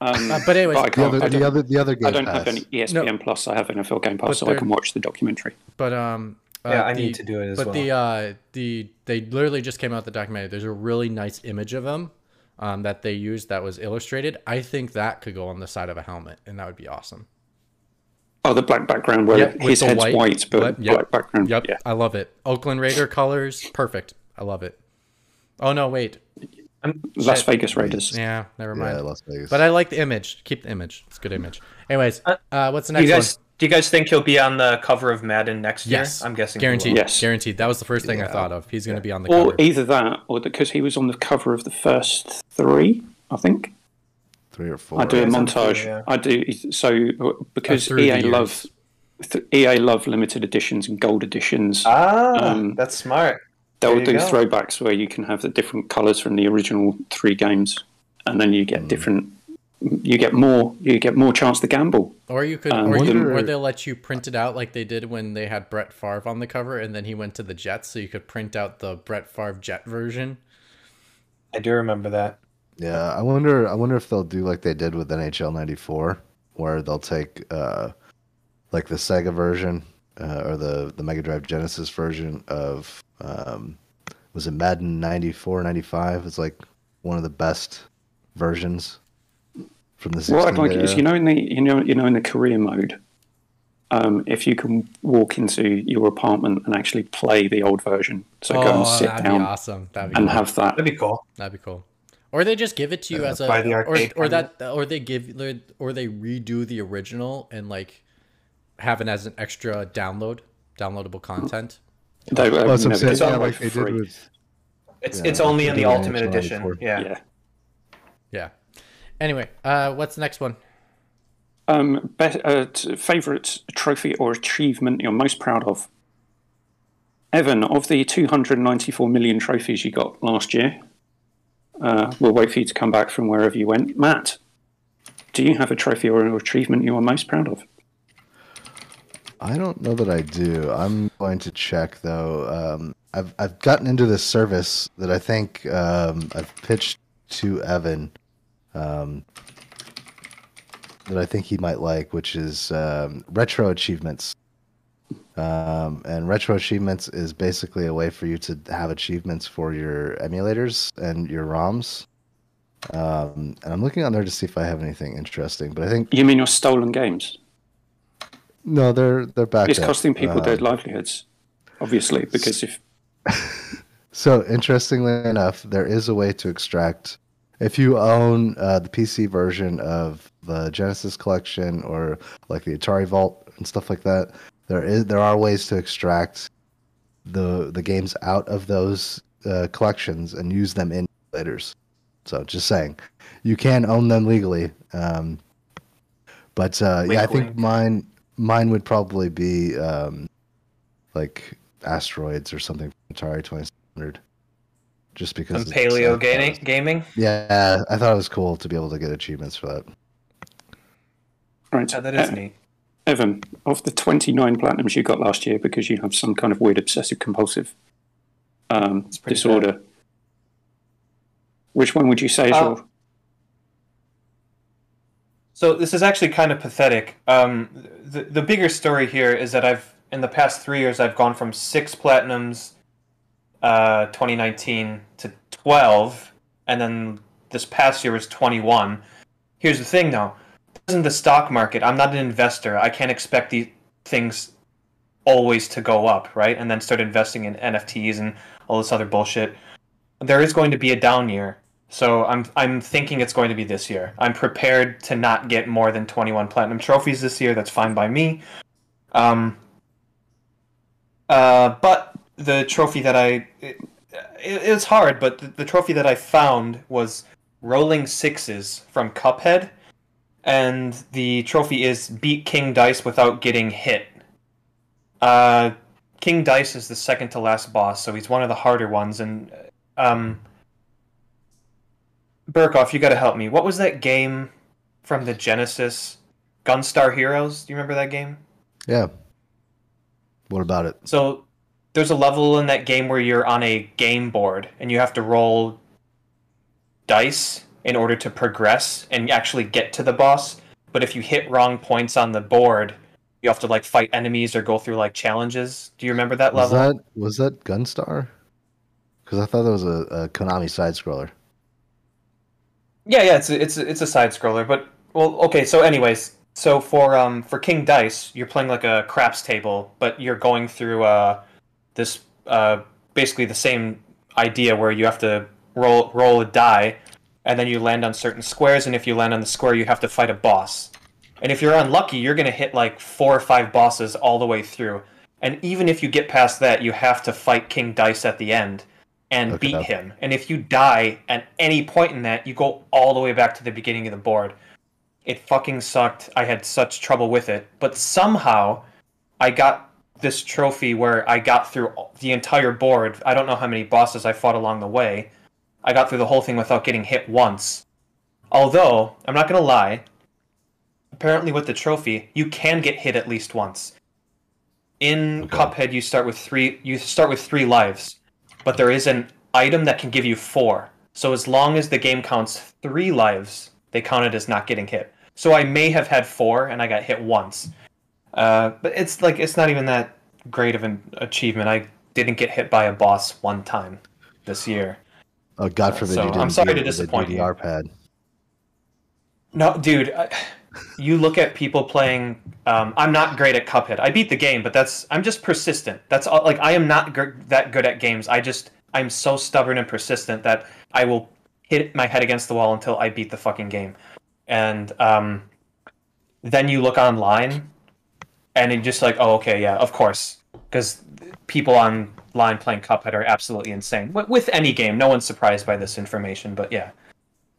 Um, Uh, but anyway, but I The other the don't, other the other game I don't have pass. any E ESPN Plus. I have NFL Game Pass, But so I can watch the documentary. But um, uh, Yeah, I the- need to do it as but well. But the uh, the they literally just came out the documentary. There's a really nice image of him um, that they used that was illustrated. I think that could go on the side of a helmet, and that would be awesome. Oh, the black background where Yep, with his the head's white- white, but white- yep, black background. Yep, Yeah. I love it. Oakland Raider colors, perfect. I love it. Oh no, wait, Las Shit. Vegas Raiders. yeah, never mind. Yeah, Las Vegas. But I like the image. Keep the image. It's a good image. Anyways, Uh, uh, what's the Do you next guys do you guys think he'll be on the cover of Madden next one? Yes, year? I'm guessing. he guaranteed. will. Yes. guaranteed. That was the first thing I thought of. He's going to be on the Or cover. either that, or because he was on the cover of the first three, I think. Three or four. I do a Right. montage. Yeah. I do so because through EA years. love th- EA love limited editions and gold editions. Ah, Um, that's smart. They'll There do go. throwbacks where you can have the different colours from the original three games, and then you get Hmm. different. You get more. You get more chance to gamble. Or you could, Um, or, you, or they'll let you print it out like they did when they had Brett Favre on the cover, and then he went to the Jets, so you could print out the Brett Favre Jet version. I do remember that. Yeah, I wonder. I wonder if they'll do like they did with NHL '94, where they'll take uh, like the Sega version uh, or the the Mega Drive Genesis version of um, was it Madden '94, '95? It's like one of the best versions from the 16 What I'd like is you know in the you know you know in the career mode, um, if you can walk into your apartment and actually play the old version, so go and sit Oh, that'd down be awesome. That'd be and cool. have that. That'd be cool. That'd be cool. Or they just give it to you as a, buy the or, or that, or they give, or they redo the original and like have it as an extra download, downloadable content. They, Well, that's you what it's. Yeah, always like they did with It's Yeah, it's only in the do Ultimate Edition. 94. Yeah. yeah. Yeah. Anyway, uh, what's the next one? Um, be- uh, favorite trophy or achievement you're most proud of? Evan, of the 294 million trophies you got last year, uh, we'll wait for you to come back from wherever you went. Matt, do you have a trophy or an achievement you are most proud of? I don't know that I do. I'm going to check though. Um, I've I've gotten into this service that I think um, I've pitched to Evan. Um, that I think he might like, which is um, retro achievements. Um, and retro achievements is basically a way for you to have achievements for your emulators and your ROMs. Um, and I'm looking on there to see if I have anything interesting, but I think You mean your stolen games? No, they're they're back. It's up. costing people Uh, their livelihoods, obviously, because if (laughs) So interestingly enough, there is a way to extract. If you own uh, the PC version of the Genesis collection or like the Atari Vault and stuff like that, there is there are ways to extract the the games out of those uh, collections and use them in emulators. So just saying, you can own them legally. Um, but uh, yeah, I Wink, think mine mine would probably be um, like asteroids or something from Atari Twenty Hundred. Just because Some it's, paleo uh, gaming. Gaming. Yeah, I thought it was cool to be able to get achievements for that. right, Yeah, that is uh, neat. Evan, of the 29 platinums you got last year because you have some kind of weird obsessive compulsive um, pretty disorder, which one would you say is Uh, your. So this is actually kind of pathetic. Um, the the bigger story here is that I've in the past three years I've gone from six platinums, uh, 2019 to 12, and then this past year was 21. Here's the thing, though. This isn't the stock market. I'm not an investor. I can't expect these things always to go up, right? And then start investing in NFTs and all this other bullshit. There is going to be a down year. So I'm I'm thinking it's going to be this year. I'm prepared to not get more than 21 platinum trophies this year. That's fine by me. Um. Uh, but the trophy that I it, it, it's hard, but the, the trophy that I found was rolling sixes from Cuphead, and the trophy is beat King Dice without getting hit. Uh, King Dice is the second to last boss, so he's one of the harder ones, and um. Berghoff, you got to help me. What was that game from the Genesis? Gunstar Heroes. Do you remember that game? Yeah. What about it? So there's a level in that game where you're on a game board and you have to roll dice in order to progress and actually get to the boss. But if you hit wrong points on the board, you have to like fight enemies or go through like challenges. Do you remember that level? Was that was that Gunstar? Because I thought that was a, a Konami side scroller. Yeah, yeah, it's a, it's a, it's a side scroller, but well, okay. So, anyways, so for um for King Dice, you're playing like a craps table, but you're going through uh this uh basically the same idea where you have to roll roll a die, and then you land on certain squares, and if you land on the square, you have to fight a boss. And if you're unlucky, you're gonna hit like four or five bosses all the way through. And even if you get past that, you have to fight King Dice at the end and Okay. beat him. And if you die at any point in that, you go all the way back to the beginning of the board. It fucking sucked. I had such trouble with it. But somehow I got this trophy where I got through the entire board. I don't know how many bosses I fought along the way. I got through the whole thing without getting hit once. Although, I'm not going to lie, apparently with the trophy, you can get hit at least once. In Okay. Cuphead, you start with 3 you start with 3 lives, but there is an item that can give you 4. So as long as the game counts 3 lives, they count it as not getting hit. So I may have had 4 and I got hit once. Uh, but it's like it's not even that great of an achievement. I didn't get hit by a boss one time this year. Oh, God forbid so you I'm sorry to disappoint you. Pad. No, dude, I, you look at people playing. Um, I'm not great at Cuphead. I beat the game, but that's I'm just persistent. That's all. Like I am not that good at games. I just I'm so stubborn and persistent that I will hit my head against the wall until I beat the fucking game. And um, then you look online, and you're just like, oh, okay, yeah, of course, because people online playing Cuphead are absolutely insane. With, with any game, no one's surprised by this information, but yeah.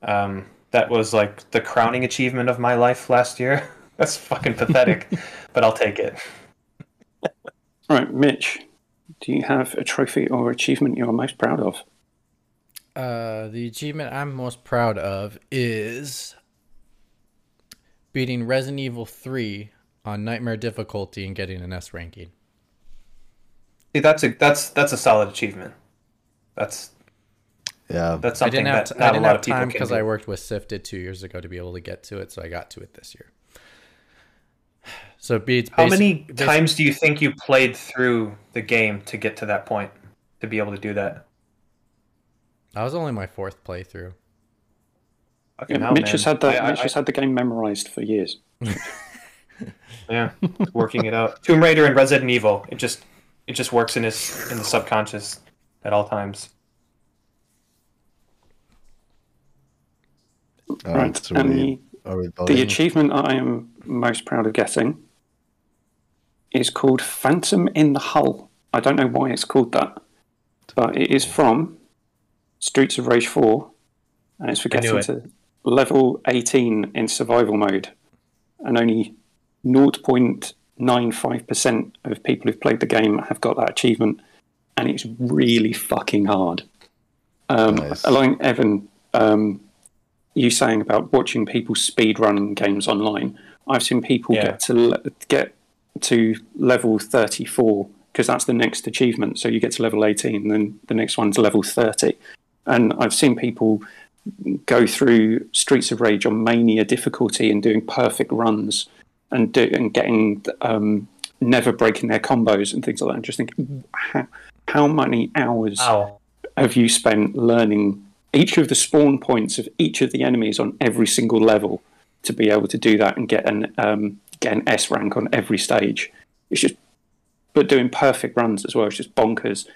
Um, that was like the crowning achievement of my life last year. (laughs) That's fucking pathetic, (laughs) but I'll take it. Right, Mitch, do you have a trophy or achievement you're most proud of? Uh, the achievement I'm most proud of is beating Resident Evil 3 on Nightmare difficulty and getting an S ranking. See, that's a that's that's a solid achievement. That's Yeah. that's I didn't have, that t- not I a didn't lot have of people time because. I worked with Sifted two years ago to be able to get to it, so I got to it this year. So it beats How basic- many basic- times do you think you played through the game to get to that point to be able to do that? That was only my fourth playthrough. Fucking Yeah, hell, Mitch man. has had the I- I- Mitch has had the game memorized for years. (laughs) yeah, working it out. Tomb Raider and Resident Evil. It just it just works in his in the subconscious at all times. All right, right. So and we, the, the achievement that I am most proud of getting is called Phantom in the Hull. I don't know why it's called that, but it is from Streets of Rage 4, and it's for I knew getting to level 18 in survival mode, and only 0.95% of people who've played the game have got that achievement, and it's really fucking hard. Um, Nice. Along Evan, um, you saying about watching people speed run games online, I've seen people Yeah. get to le- get to level 34 because that's the next achievement. So you get to level 18, and then the next one's level 30. And I've seen people go through Streets of Rage on mania difficulty and doing perfect runs and do, and getting um, never breaking their combos and things like that. And just think, how, how many hours Ow. have you spent learning each of the spawn points of each of the enemies on every single level to be able to do that and get an um, get an S rank on every stage? It's just, but doing perfect runs as well. It's just bonkers.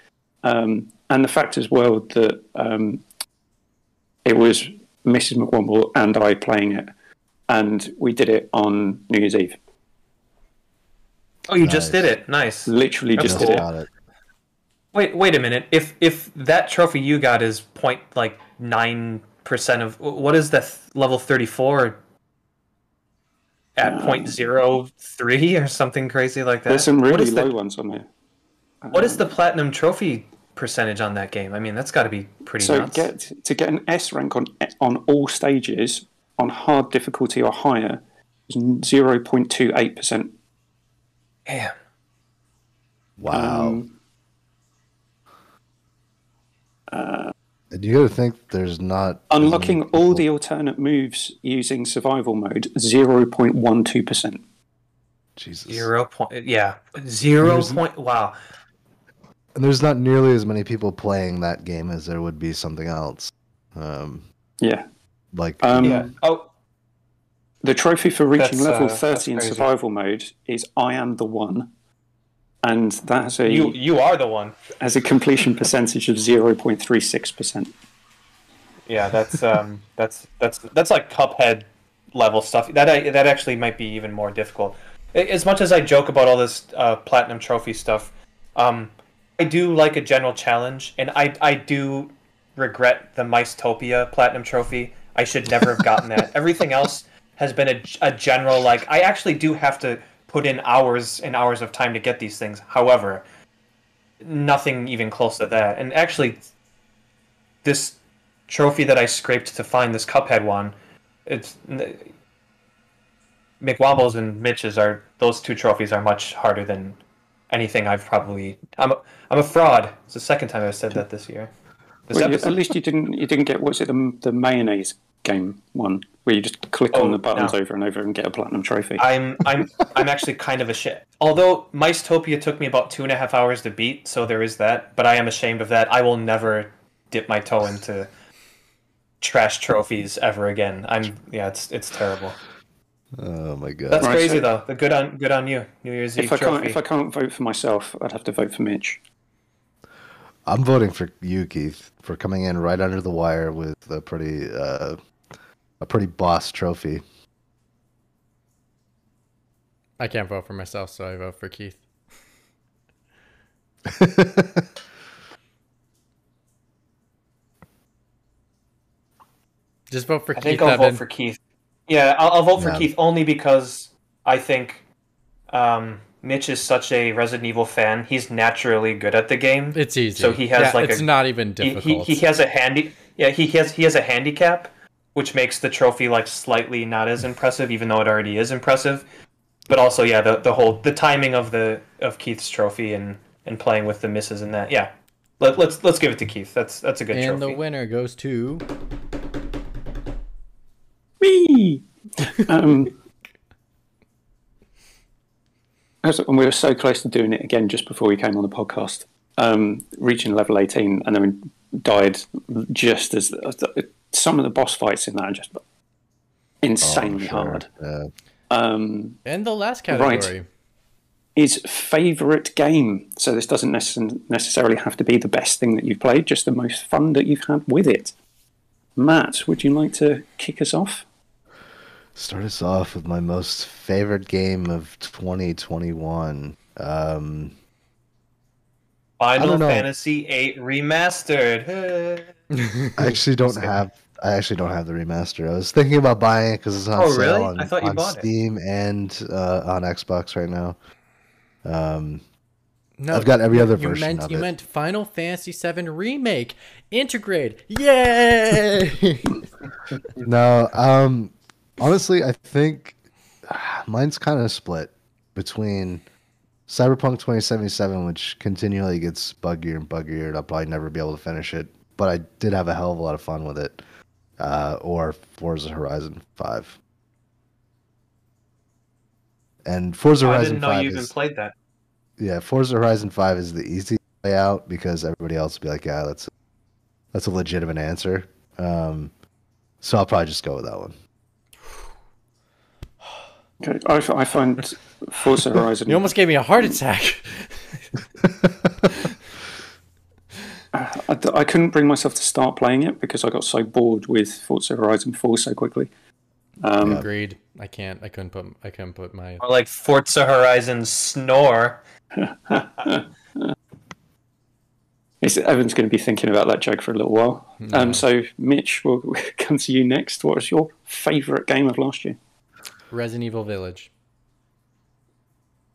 Um, and the fact as well that um, it was Mrs. McWomble and I playing it, and we did it on New Year's Eve. Oh, you just did it. Nice. Literally just Just did it. it. Wait, wait a minute. If if that trophy you got is point like nine percent of what is that level thirty four at Um, point zero three or something crazy like that? There's some really low the ones on there. what is the platinum trophy percentage on that game? I mean, that's got to be pretty So nuts. get to get an S rank on on all stages on hard difficulty or higher is zero point two eight percent. Damn. Wow. Um, and you got to think there's not as many Unlocking all the alternate moves using survival mode zero point one two percent. Jesus. Zero point. Yeah. Zero There's- point. Wow. And there's not nearly as many people playing that game as there would be something else. Um, Yeah. like Um, Yeah. Oh, The trophy for reaching That's, level uh, thirty in survival mode is I am the one, and that has a you you are the one. has a completion percentage of zero point three six percent. Yeah, that's um, (laughs) that's that's that's like Cuphead level stuff. That I, that actually might be even more difficult. As much as I joke about all this uh, platinum trophy stuff, um, I do like a general challenge, and I I do regret the Micetopia platinum trophy. I should never have gotten that. (laughs) Everything else has been a, a general like. I actually do have to put in hours and hours of time to get these things. However, nothing even close to that. And actually, this trophy that I scraped to find this Cuphead one, it's McWobbles and Mitch's are those two trophies are much harder than anything I've probably. I'm a, I'm a fraud. It's the second time I've said that this year. This Well, at least you didn't you didn't get what's it the, the mayonnaise game one where you just click Oh, on the buttons no. over and over and get a platinum trophy. I'm I'm (laughs) I'm actually kind of a shit. Although Micetopia took me about two and a half hours to beat, so there is that. But I am ashamed of that. I will never dip my toe into trash trophies ever again. I'm yeah, it's it's terrible. Oh my god. That's Right, crazy so- though. The good on good on you. New Year's Eve if I can't trophy. if I can't vote for myself, I'd have to vote for Mitch. I'm voting for you, Keith, for coming in right under the wire with a pretty uh, a pretty boss trophy. I can't vote for myself, so I vote for Keith. (laughs) Just vote for I Keith. think I'll Evan. vote for Keith. Yeah, I'll, I'll vote for Keith only because I think um, Mitch is such a Resident Evil fan. He's naturally good at the game. It's easy. So he has, Yeah, like, it's a- not even he, difficult. he, he has a handy yeah he has he has a handicap which makes the trophy like slightly not as impressive even though it already is impressive. But also yeah the, the whole the timing of the of keith's trophy and and playing with the misses and that yeah. Let, let's let's give it to keith. That's that's a good and the winner goes to Me. (laughs) um, as- and we were so close to doing it again just before we came on the podcast, um, reaching level eighteen, and then we died just as some of the boss fights in that are just insanely Oh, Sure. hard. Yeah. Um, and the last Right. category. is favorite game. So this doesn't necessarily have to be the best thing that you've played, just the most fun that you've had with it. Matt, would you like to kick us off? Start us off with my most favorite game of 2021. Um, final fantasy 8 remastered (laughs) I actually don't have. I actually don't have the remaster. I was thinking about buying it because it's on Oh, sale really? on, I thought you on bought it. Steam and uh, on Xbox right now. Um, No, I've got every other you version meant, of You it. meant Final Fantasy VII Remake Intergrade. Yay! (laughs) no, um, honestly, I think ah, (sighs) mine's kind of split between Cyberpunk 2077, which continually gets buggier and buggier, and I'll probably never be able to finish it. But I did have a hell of a lot of fun with it. Uh, or Forza Horizon 5. And Forza Horizon i Horizon didn't know 5 you even is, played that yeah, Forza Horizon 5 is the easy way out because everybody else will be like, yeah, that's that's a legitimate answer. Um, so I'll probably just go with that one. Okay, I, f- I find Forza (laughs) Horizon. you almost gave me a heart attack. (laughs) I, I couldn't bring myself to start playing it because I got so bored with Forza Horizon 4 so quickly. Um, Agreed. I can't. I couldn't put. I couldn't put my. or like forza horizon snore (laughs) it's, Evan's going to be thinking about that joke for a little while. Um, so, Mitch, we'll (laughs) come to you next. What was your favourite game of last year? Resident Evil Village,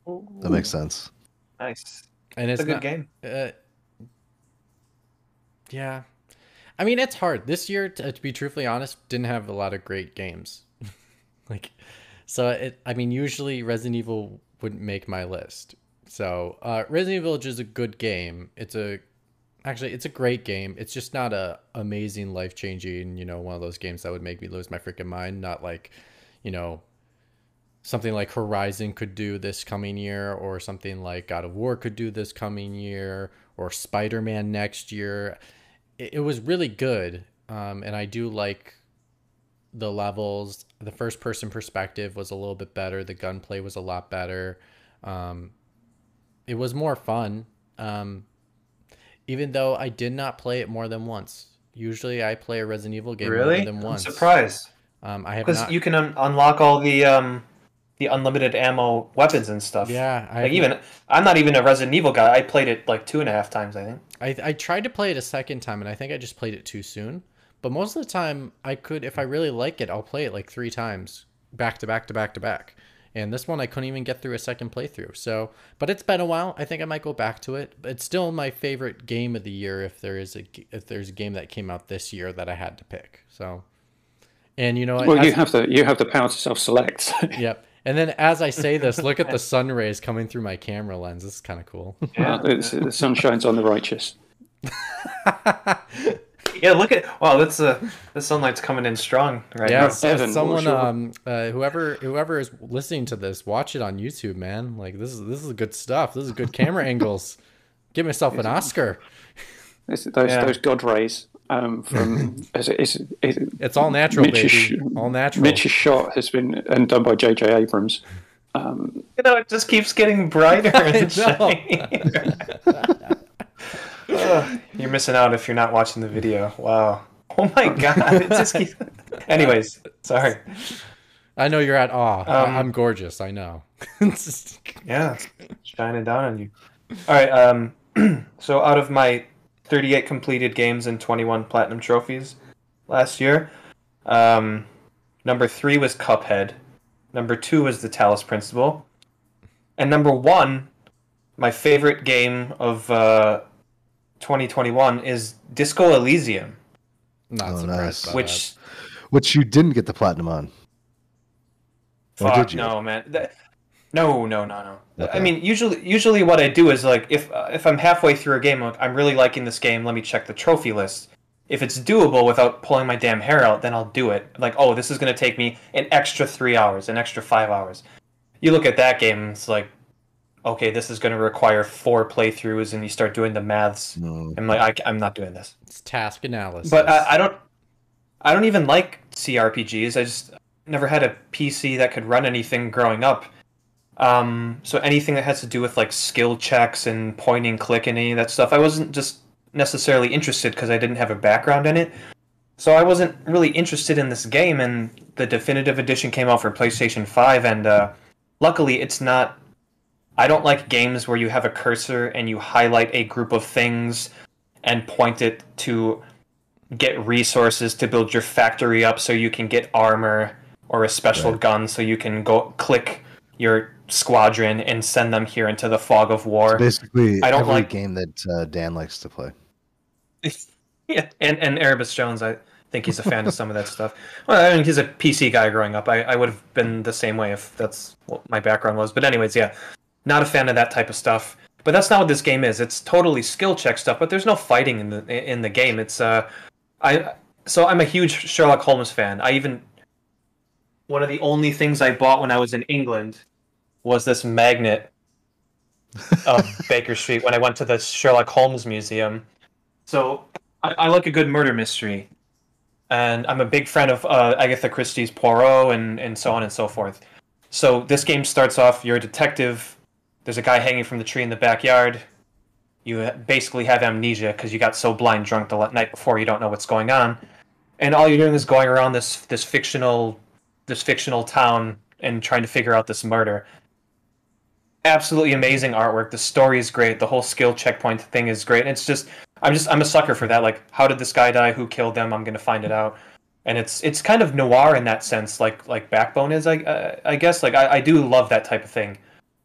That makes sense. nice and it's it's a good not- game Uh, yeah, I mean it's hard this year. To, to be truthfully honest, didn't have a lot of great games. (laughs) like, so it. I mean, usually Resident Evil wouldn't make my list. So uh, Resident Evil is a good game. It's a actually it's a great game. It's just not a amazing, life changing. You know, one of those games that would make me lose my freaking mind. Not like, you know, something like Horizon could do this coming year, or something like God of War could do this coming year, or Spider Man next year. It, it was really good, um, and I do like the levels. The first person perspective was a little bit better. The gunplay was a lot better. Um, it was more fun. Um, even though I did not play it more than once. Usually, I play a Resident Evil game really more than i'm once. Surprise! Um, I have because not. you can un- unlock all the um the unlimited ammo weapons and stuff yeah, I like even I'm not even a resident evil guy i played it like two and a half times i think I, I tried to play it a second time and I think I just played it too soon. But most of the time, I could, if I really like it, I'll play it like three times back to back to back to back. And this one I couldn't even get through a second playthrough. So, but it's been a while. I think I might go back to it. It's still my favorite game of the year if there is a if there's a game that came out this year that I had to pick. So, and you know, well, as, you have the you have the power to self-select. (laughs) yep. And then as I say this, look at the (laughs) sun rays coming through my camera lens. This is kind of cool. Yeah, (laughs) the sun shines on the righteous. (laughs) yeah, look at wow, that's uh, the sunlight's coming in strong right yeah, now. Yeah, someone, um, uh, whoever whoever is listening to this, watch it on YouTube, man. Like this is this is good stuff. This is good camera angles. Give myself an Oscar. It's those yeah. those god rays um, from (laughs) is it, is it, it's all natural, Mitch's, baby. All natural. Mitch's shot has been and done by J.J. Abrams. Um, you know, it just keeps getting brighter (laughs) and shinier. (laughs) you're missing out if you're not watching the video. Wow. Oh my god! It just keeps... Anyways, sorry. I know you're at awe. Um, I'm gorgeous. I know. yeah, shining down on you. All right. Um. (clears throat) so out of my 38 completed games and 21 platinum trophies last year, um, number three was Cuphead. Number two was the Talos Principle, and number one, my favorite game of uh, 2021 is Disco Elysium. Not oh, nice. Which, that. which you didn't get the platinum on. Fuck no, man. That, no, no, no, no. Okay. I mean, usually, usually what I do is like if uh, if I'm halfway through a game, like, I'm really liking this game. Let me check the trophy list. If it's doable without pulling my damn hair out, then I'll do it. Like, oh, this is going to take me an extra three hours, an extra five hours. You look at that game, it's like, okay, this is going to require four playthroughs, and you start doing the maths. No. I'm like, I, am not doing this. It's task analysis. But I, I, don't, I don't even like CRPGs. I just never had a PC that could run anything growing up. Um, so anything that has to do with like skill checks and pointing, click, and any of that stuff, I wasn't just necessarily interested because I didn't have a background in it. So I wasn't really interested in this game, and the definitive edition came out for PlayStation Five, and uh, luckily it's not I don't like games where you have a cursor and you highlight a group of things and point it to get resources to build your factory up so you can get armor or a special right. gun so you can go click your squadron and send them here into the fog of war. It's basically, I don't like game that uh, Dan likes to play. (laughs) yeah, and and Erebus Jones, I think he's a fan of some of that stuff. Well, I mean, he's a PC guy growing up. I, I would have been the same way if that's what my background was. But anyways, yeah, not a fan of that type of stuff. But that's not what this game is. It's totally skill check stuff, but there's no fighting in the in the game. It's uh I so I'm a huge Sherlock Holmes fan. I even one of the only things I bought when I was in England was this magnet of (laughs) Baker Street when I went to the Sherlock Holmes Museum. So I, I like a good murder mystery, and I'm a big fan of uh, Agatha Christie's Poirot and and so on and so forth. So this game starts off. You're a detective there's a guy hanging from the tree in the backyard. You basically have amnesia because you got so blind drunk the night before you don't know what's going on, and all you're doing is going around this this fictional this fictional town and trying to figure out this murder. Absolutely amazing artwork. The story is great. The whole skill checkpoint thing is great. And it's just I'm just I'm a sucker for that. Like, how did this guy die? Who killed them? I'm gonna find it out. And it's it's kind of noir in that sense, like like Backbone is. I I guess like I, I do love that type of thing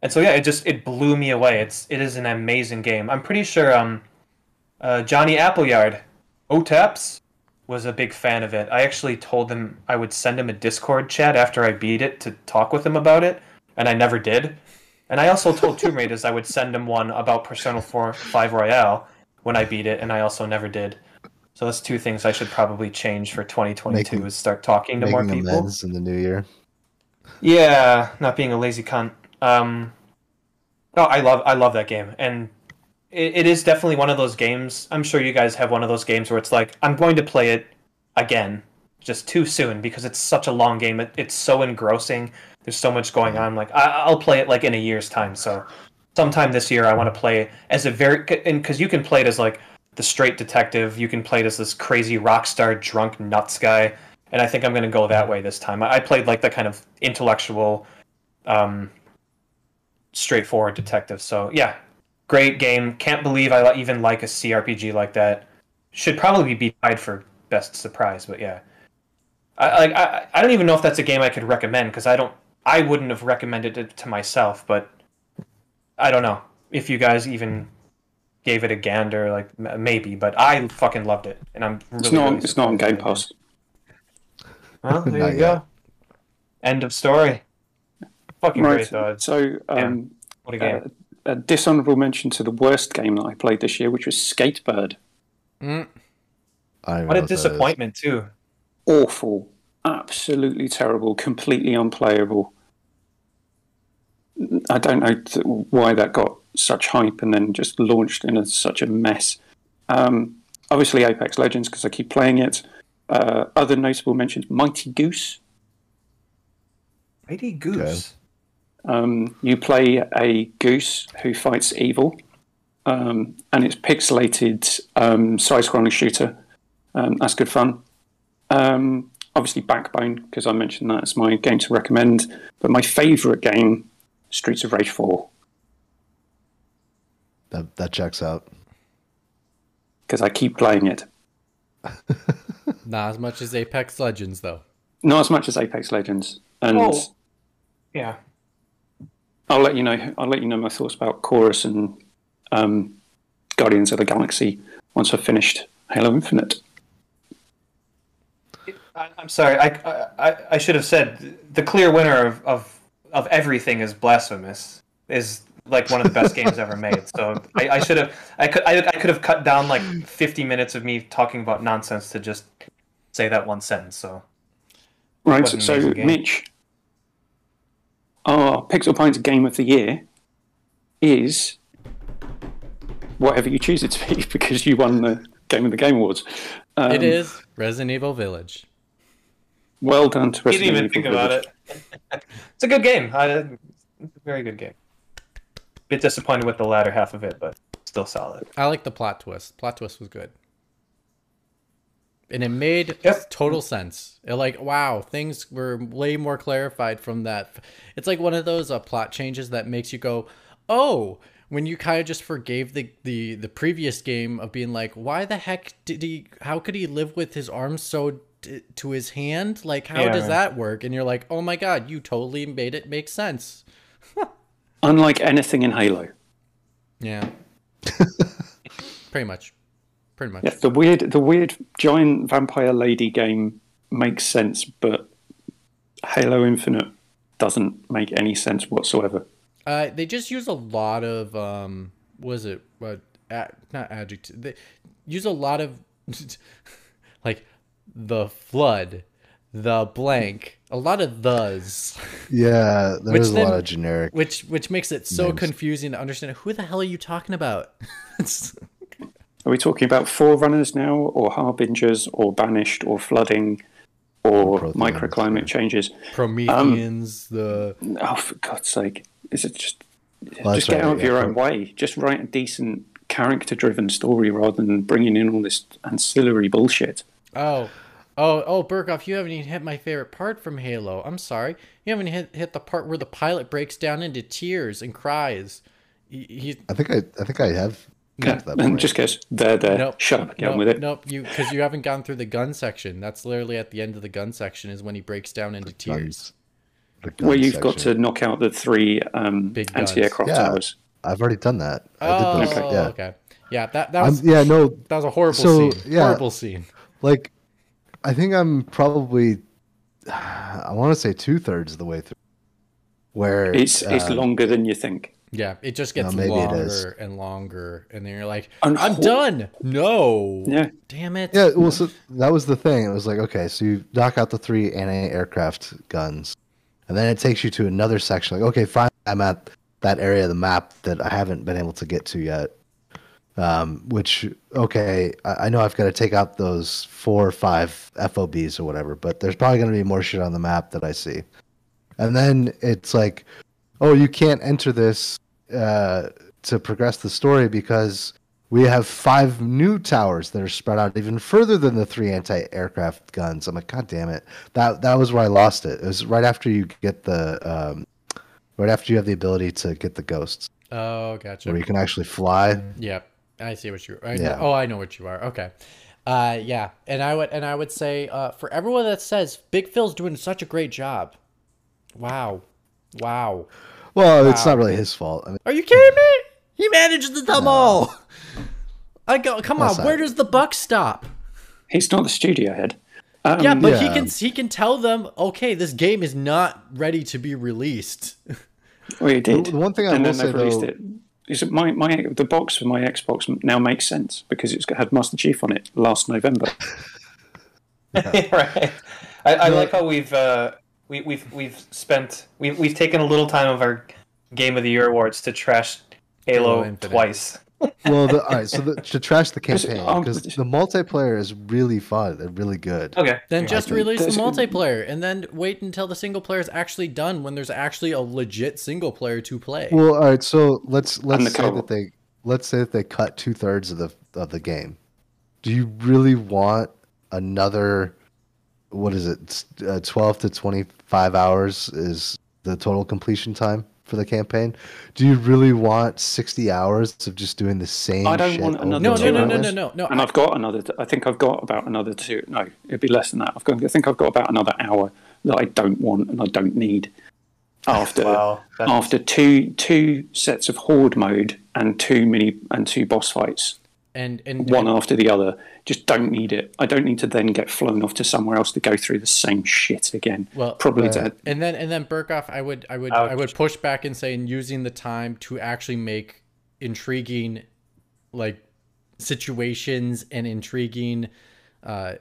and so yeah, it just it blew me away. It's it is an amazing game. I'm pretty sure um, uh, Johnny Appleyard, OTAPS, was a big fan of it. I actually told him I would send him a Discord chat after I beat it to talk with him about it, and I never did. And I also told Tomb Raiders I would send him one about Persona 4 5 Royal when I beat it, and I also never did. So that's two things I should probably change for 2022 making, is start talking to more people. In the new year. Yeah, not being a lazy cunt. Um, no, I love I love that game, and it, it is definitely one of those games. I'm sure you guys have one of those games where it's like I'm going to play it again, just too soon because it's such a long game. It, it's so engrossing. There's so much going on. Like I, will play it like in a year's time. So sometime this year, I want to play as a very and because you can play it as like the straight detective. You can play it as this crazy rock star drunk nuts guy. And I think I'm going to go that way this time. I, I played like the kind of intellectual um, straightforward detective. So yeah, great game. Can't believe I even like a CRPG like that. Should probably be tied for best surprise, but yeah. I I, I don't even know if that's a game I could recommend because I don't I wouldn't have recommended it to myself, but I don't know if you guys even gave it a gander, like maybe. But I fucking loved it, and I'm really, It's not. really it's not on Game surprised. Pass. Well, there you yet. go. End of story. Fucking Right. great though. So, um, What a game. uh, a dishonourable mention to the worst game that I played this year, which was Skatebird. Mm, I don't even what a what that is. disappointment too. Awful, absolutely terrible, completely unplayable. I don't know th- why that got such hype and then just launched in a, such a mess. Um, obviously, Apex Legends because I keep playing it. Uh, other notable mentions: Mighty Goose. Mighty Goose. Um, you play a goose who fights evil, um, and it's pixelated um, side-scrolling shooter. Um, that's good fun. Um, obviously, Backbone because I mentioned that as my game to recommend. But my favourite game, Streets of Rage Four, That that checks out. because I keep playing it. (laughs) not as much as Apex Legends though. Not as much as Apex Legends, and Oh. Yeah. I'll let you know. I'll let you know my thoughts about Chorus and um, Guardians of the Galaxy once I've finished Halo Infinite. I, I'm sorry. I, I I should have said the clear winner of, of of everything is Blasphemous. Is like one of the best games ever made. So I, I should have. I could. I, I could have cut down like 50 minutes of me talking about nonsense to just say that one sentence. So Right, What an so. Mitch, our Pixel Pints Game of the Year is whatever you choose it to be (laughs) because you won the Game of the Game Awards. Um, it is Resident Evil Village. Well done to you Resident didn't even think about it. it's a good game. I, it's a very good game. Bit disappointed with the latter half of it, but still solid. I like the plot twist. Plot twist was good. And it made Yep. total sense. It like wow, things were way more clarified from that. It's like one of those uh, plot changes that makes you go, "Oh," when you kind of just forgave the, the the previous game of being like, "Why the heck did he how could he live with his arms so to his hand? Like how Yeah. does that work?" And you're like, "Oh my god, you totally made it make sense." (laughs) Unlike anything in Halo. Yeah. (laughs) Pretty much. Pretty much. Yeah, the weird, the weird giant vampire lady game makes sense, but Halo Infinite doesn't make any sense whatsoever. Uh, they just use a lot of um, was it what? A, not adjective. They use a lot of (laughs) like the flood, the blank, a lot of thes, Yeah, Which there's a then- lot of generic. which which makes it so Names. confusing to understand. Who the hell are you talking about? (laughs) Are we talking about Forerunners now, or Harbingers, or Banished, or Flooding, or Protheans, microclimate yeah. changes? Prometheans, um, the Oh, for God's sake! Is it just Well, just get right, out of yeah, your own way? Just write a decent character-driven story rather than bringing in all this ancillary bullshit. Oh. Oh, oh, Berghoff, you haven't even hit my favorite part from Halo. I'm sorry. You haven't hit, hit the part where the pilot breaks down into tears and cries. He, he, I think I I think I have got to that and just goes there, there. Nope. Shut up, get on with it. Nope, you because you haven't gone through the gun section. That's literally at the end of the gun section is when he breaks down into tears. The Where gun you've got to knock out the three um, Big anti-aircraft Yeah. towers. I've already done that. I Oh, did those. okay. Yeah. okay. Yeah, that that I'm, was yeah, no, that was a horrible So, scene. yeah. Horrible scene. Like I think I'm probably I want to say two thirds of the way through. Where It's it's uh, longer than you think. Yeah, it just gets maybe longer is. and longer, and then you're like, And "I'm done." No. Yeah. Damn it. Yeah, well, so that was the thing. It was like, okay, so you knock out the three anti-aircraft guns, and then it takes you to another section. Like, okay, fine, I'm at that area of the map that I haven't been able to get to yet. Um, which, okay, I, I know I've got to take out those four or five FOBs or whatever, but there's probably going to be more shit on the map that I see. And then it's like, oh, you can't enter this uh, to progress the story because we have five new towers that are spread out even further than the three anti-aircraft guns. I'm like, God damn it! That that was where I lost it. It was right after you get the, um, right after you have the ability to get the ghosts, Oh, gotcha. where you can actually fly. Yep, I see what you. I Yeah. know, oh, I know what you are. Okay, uh, yeah, and I would and I would say uh, for everyone that says Big Phil's doing such a great job. Wow, Wow. Well, it's not really his fault. I mean, Are you kidding me? He managed them all. I go. Come That's on. Where does the buck stop? He's not the studio head. Um, Yeah, but he can he can tell them, okay, this game is not ready to be released. well, he did. The- the one thing I and will say, released though- it. Is it my, my the box for my Xbox now makes sense because it's had Master Chief on it last November. (laughs) (laughs) right. I, I like how we've uh, we, we've we've spent we've we've taken a little time of our Game of the Year awards to trash Halo Halo twice. Well, the, all right. So the, to trash the campaign um, because the multiplayer is really fun and really good. Okay. Then just think release the multiplayer, and then wait until the single player is actually done when there's actually a legit single player to play. Well, all right. So let's let's say that they let's say that they cut two thirds of the of the game. Do you really want another? What is it? Uh, Twelve to twenty five hours is the total completion time for the campaign. Do you really want sixty hours of just doing the same? I don't shit want another no, no, no, no, no, no, no. and I- I've got another. I think I've got about another two. No, it'd be less than that. I've got. I think I've got about another hour that I don't want and I don't need. After Wow. After two two sets of horde mode and two mini and two boss fights, and and, one and after the other, just don't need it. I don't need to then get flown off to somewhere else to go through the same shit again. Well, probably uh, to and then and then Berghoff, I would I would Ouch. I would push back and say and using the time to actually make intriguing like situations and intriguing uh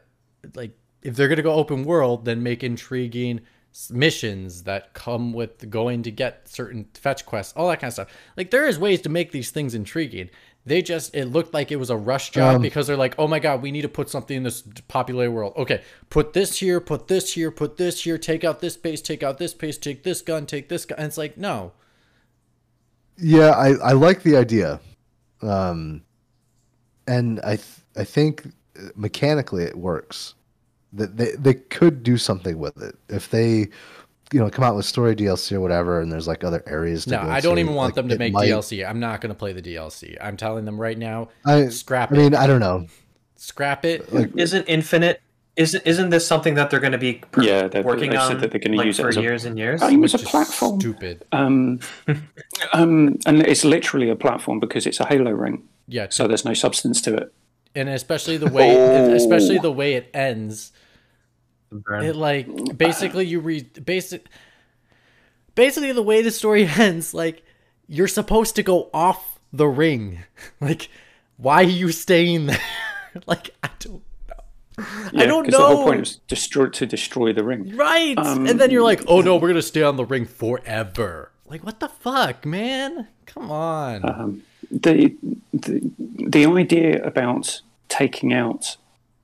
like if they're gonna go open world, then make intriguing missions that come with going to get certain fetch quests, all that kind of stuff. Like there is ways to make these things intriguing. They just it looked like it was a rush job Um, because they're like, oh my god, we need to put something in this populated world. Okay, put this here, put this here, put this here, take out this base, take out this base, take this gun, take this gun. And it's like, no. Yeah, I, I like the idea, um, and I th- I think mechanically it works. That they they could do something with it if they, you know, come out with story DLC or whatever, and there's like other areas. To No, go I don't to, even want like, them to make might- DLC. I'm not going to play the DLC. I'm telling them right now, I scrap I it. mean, I don't know. Scrap it. isn't Infinite? Isn't isn't this something that they're going to be pr- Yeah, they're- working they've on said that they're gonna like, use it for as a- years and years? game as a platform. Stupid. Um, (laughs) um, and it's literally a platform because it's a Halo ring, Yeah. so there's no substance to it. and especially the way, Oh. especially the way it ends. Burn. It like basically you read basic, basically the way the story (laughs) ends. Like you're supposed to go off the ring. (laughs) Like why are you staying there? (laughs) like I don't know. I don't 'cause The whole point is destroy to destroy the ring. Right. Um, and then you're like, oh no, we're gonna stay on the ring forever. Like what the fuck, man? Come on. Um, the, the the idea about taking out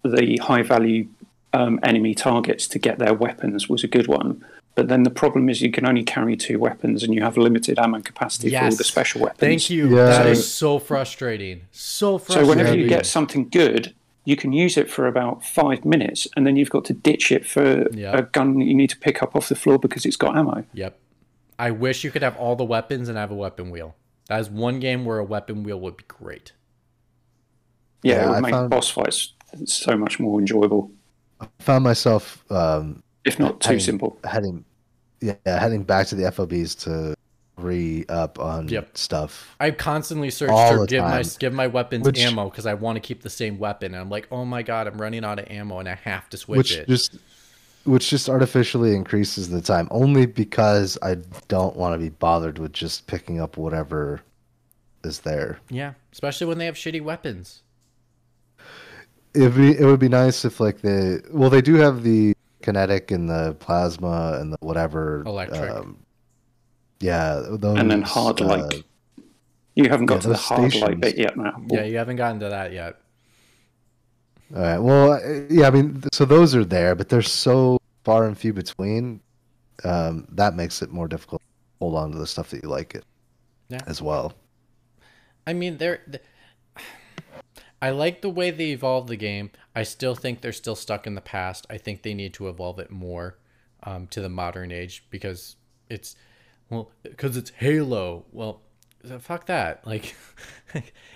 the high value um, enemy targets to get their weapons was a good one. But then the problem is you can only carry two weapons and you have limited ammo capacity for all the special weapons. Thank you. Yeah. That is so frustrating. So frustrating. So frustrating. whenever you get something good, you can use it for about five minutes, and then you've got to ditch it for Yeah. a gun that you need to pick up off the floor because it's got ammo. Yep. I wish you could have all the weapons and have a weapon wheel. That is one game where a weapon wheel would be great. Yeah, Yeah, it would I make found- boss fights so much more enjoyable, found myself um, if not too Having- simple. heading, yeah, heading back to the FOBs to re up on Yep. stuff. I constantly search All to the give my give my weapons Which- ammo because I want to keep the same weapon. And I'm like, oh my god, I'm running out of ammo and I have to switch which it. just which just artificially increases the time only because I don't want to be bothered with just picking up whatever is there. yeah, especially when they have shitty weapons. It'd be it would be nice if like the well they do have the kinetic and the plasma and the whatever Electric. Um, yeah, those And then hard uh, light. You haven't got yeah, to the those hard light bit yet, Matt. Yeah, you haven't gotten to that yet. All right. Well, uh, yeah. I mean, so those are there, but they're so far and few between. Um, that makes it more difficult to hold on to the stuff that you like it Yeah. as well. I mean, they're. th- I like the way they evolved the game. I still think they're still stuck in the past. I think they need to evolve it more um, to the modern age because it's well because it's Halo. Well, fuck that. Like, (laughs)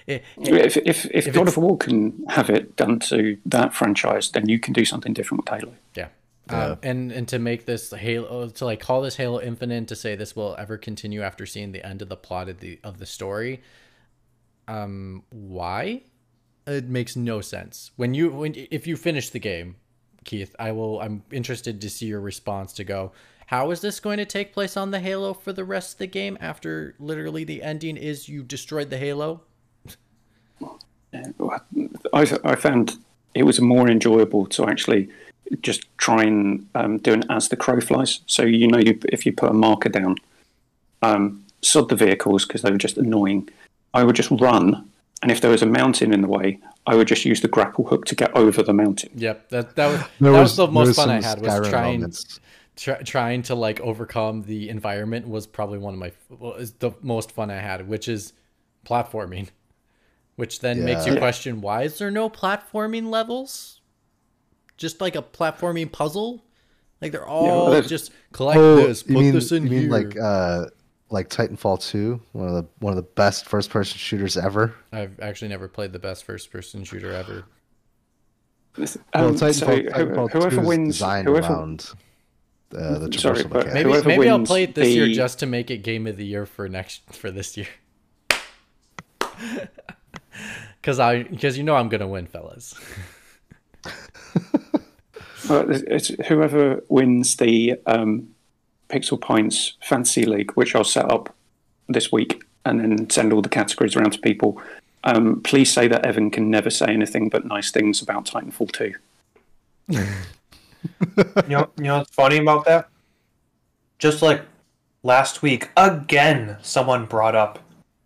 it, If, if, if, If God of War can have it done to that franchise, then you can do something different with Halo. yeah. Um, and and to make this Halo to like call this Halo Infinite to say this will ever continue after seeing the end of the plot of the of the story. Um, why? It makes no sense. When you when if you finish the game, Keith, I will. I'm interested to see your response to go. How is this going to take place on the Halo for the rest of the game after literally the ending is you destroyed the Halo? (laughs) I, I found it was more enjoyable to actually just try and um, do an as the crow flies. So you know, you, if you put a marker down, um, sod the vehicles because they were just annoying. I would just run, and if there was a mountain in the way, I would just use the grapple hook to get over the mountain. Yep, that that was that was, was, the most was fun I had was trying moments. try, trying to like overcome the environment was probably one of my was the most fun I had, which is platforming, which then yeah. makes you question why is there no platforming levels? just like a platforming puzzle. Like they're all yeah, just collect oh, this, put mean, this in you here. Mean like uh, like Titanfall two, one of the one of the best first person shooters ever. I've actually never played the best first person shooter ever. Um, well, Titanfall, so Titanfall whoever wins, whoever, around uh, the sorry, but maybe maybe I'll play it this the... year just to make it game of the year for next for this year. (laughs) Because I because you know I'm gonna win, fellas. (laughs) Uh, it's whoever wins the um, Pixel Pints Fantasy League, which I'll set up this week and then send all the categories around to people. Um, please say that Evan can never say anything but nice things about Titanfall 2. (laughs) you, know, you know what's funny about that? Just like last week, again, someone brought up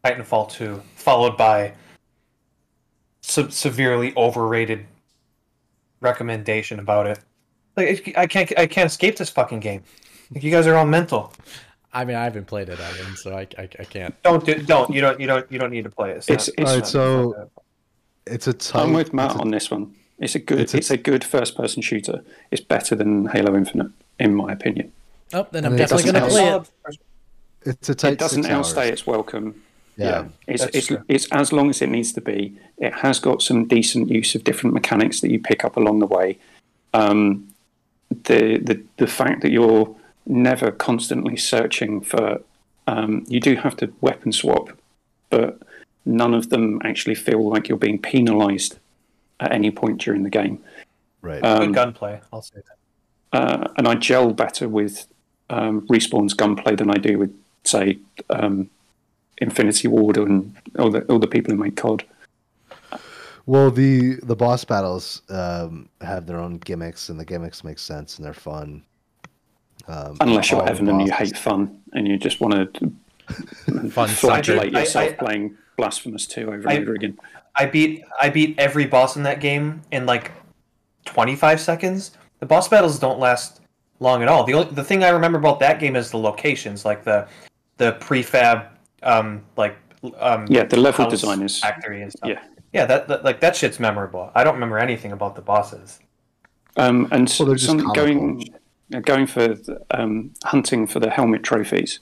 Titanfall 2, followed by se- severely overrated recommendation about it. Like I can't I can't escape this fucking game. Like, you guys are all mental. I mean, I haven't played it, Evan, so I, I, I can't. Don't do, don't you don't you don't you don't need to play it. It's, it's, it's so it's a tight, I'm with Matt a, on this one. It's a good it's a, it's a good first person shooter. It's better than Halo Infinite, in my opinion. Oh, then I'm definitely going to play it. It's a tight. It doesn't outstay its welcome. Yeah, yeah. it's it's, it's as long as it needs to be. It has got some decent use of different mechanics that you pick up along the way. Um, the the the fact that you're never constantly searching for, um, you do have to weapon swap, but none of them actually feel like you're being penalised at any point during the game. Right. Um, Good gunplay. I'll say that. Uh, and I gel better with um, Respawn's gunplay than I do with, say, um, Infinity Ward and all the all the people who make COD. Well, the the boss battles um, have their own gimmicks, and the gimmicks make sense and they're fun. Um, Unless you're Evan and you hate fun and you just want to (laughs) fun (laughs) flagellate yourself I, I, playing Blasphemous 2 over and over again. I beat I beat every boss in that game in like 25 seconds. The boss battles don't last long at all. The only, the thing I remember about that game is the locations, like the the prefab um, like um, yeah, the level design is factory and stuff. Yeah, yeah, that, that, like that shit's memorable. I don't remember anything about the bosses. Um, and well, some, going going for um, hunting for the helmet trophies.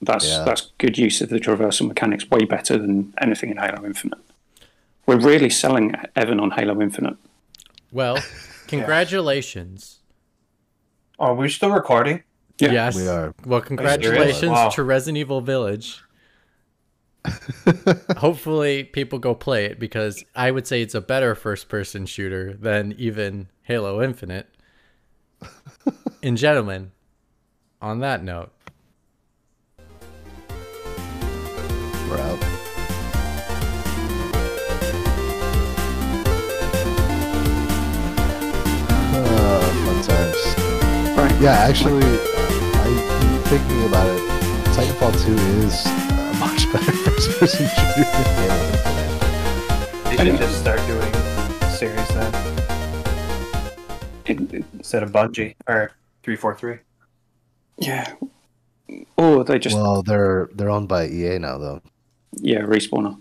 That's yeah. that's good use of the traversal mechanics. Way better than anything in Halo Infinite. We're really selling Evan on Halo Infinite. Well, (laughs) congratulations. Are we still recording? Yeah. Yes, we are. Well, congratulations wow. to Resident Evil Village. (laughs) Hopefully, people go play it because I would say it's a better first person shooter than even Halo Infinite. And, gentlemen, on that note, we're out. Oh, fun times. Right. Yeah, actually, I thinking about it. Titanfall 2 is much better (laughs) first person shooter than Halo Infinite. They should just start doing series then. Instead of Bungie or three four three. Yeah. Oh, they just Well, they're they're owned by EA now though. Yeah, respawner.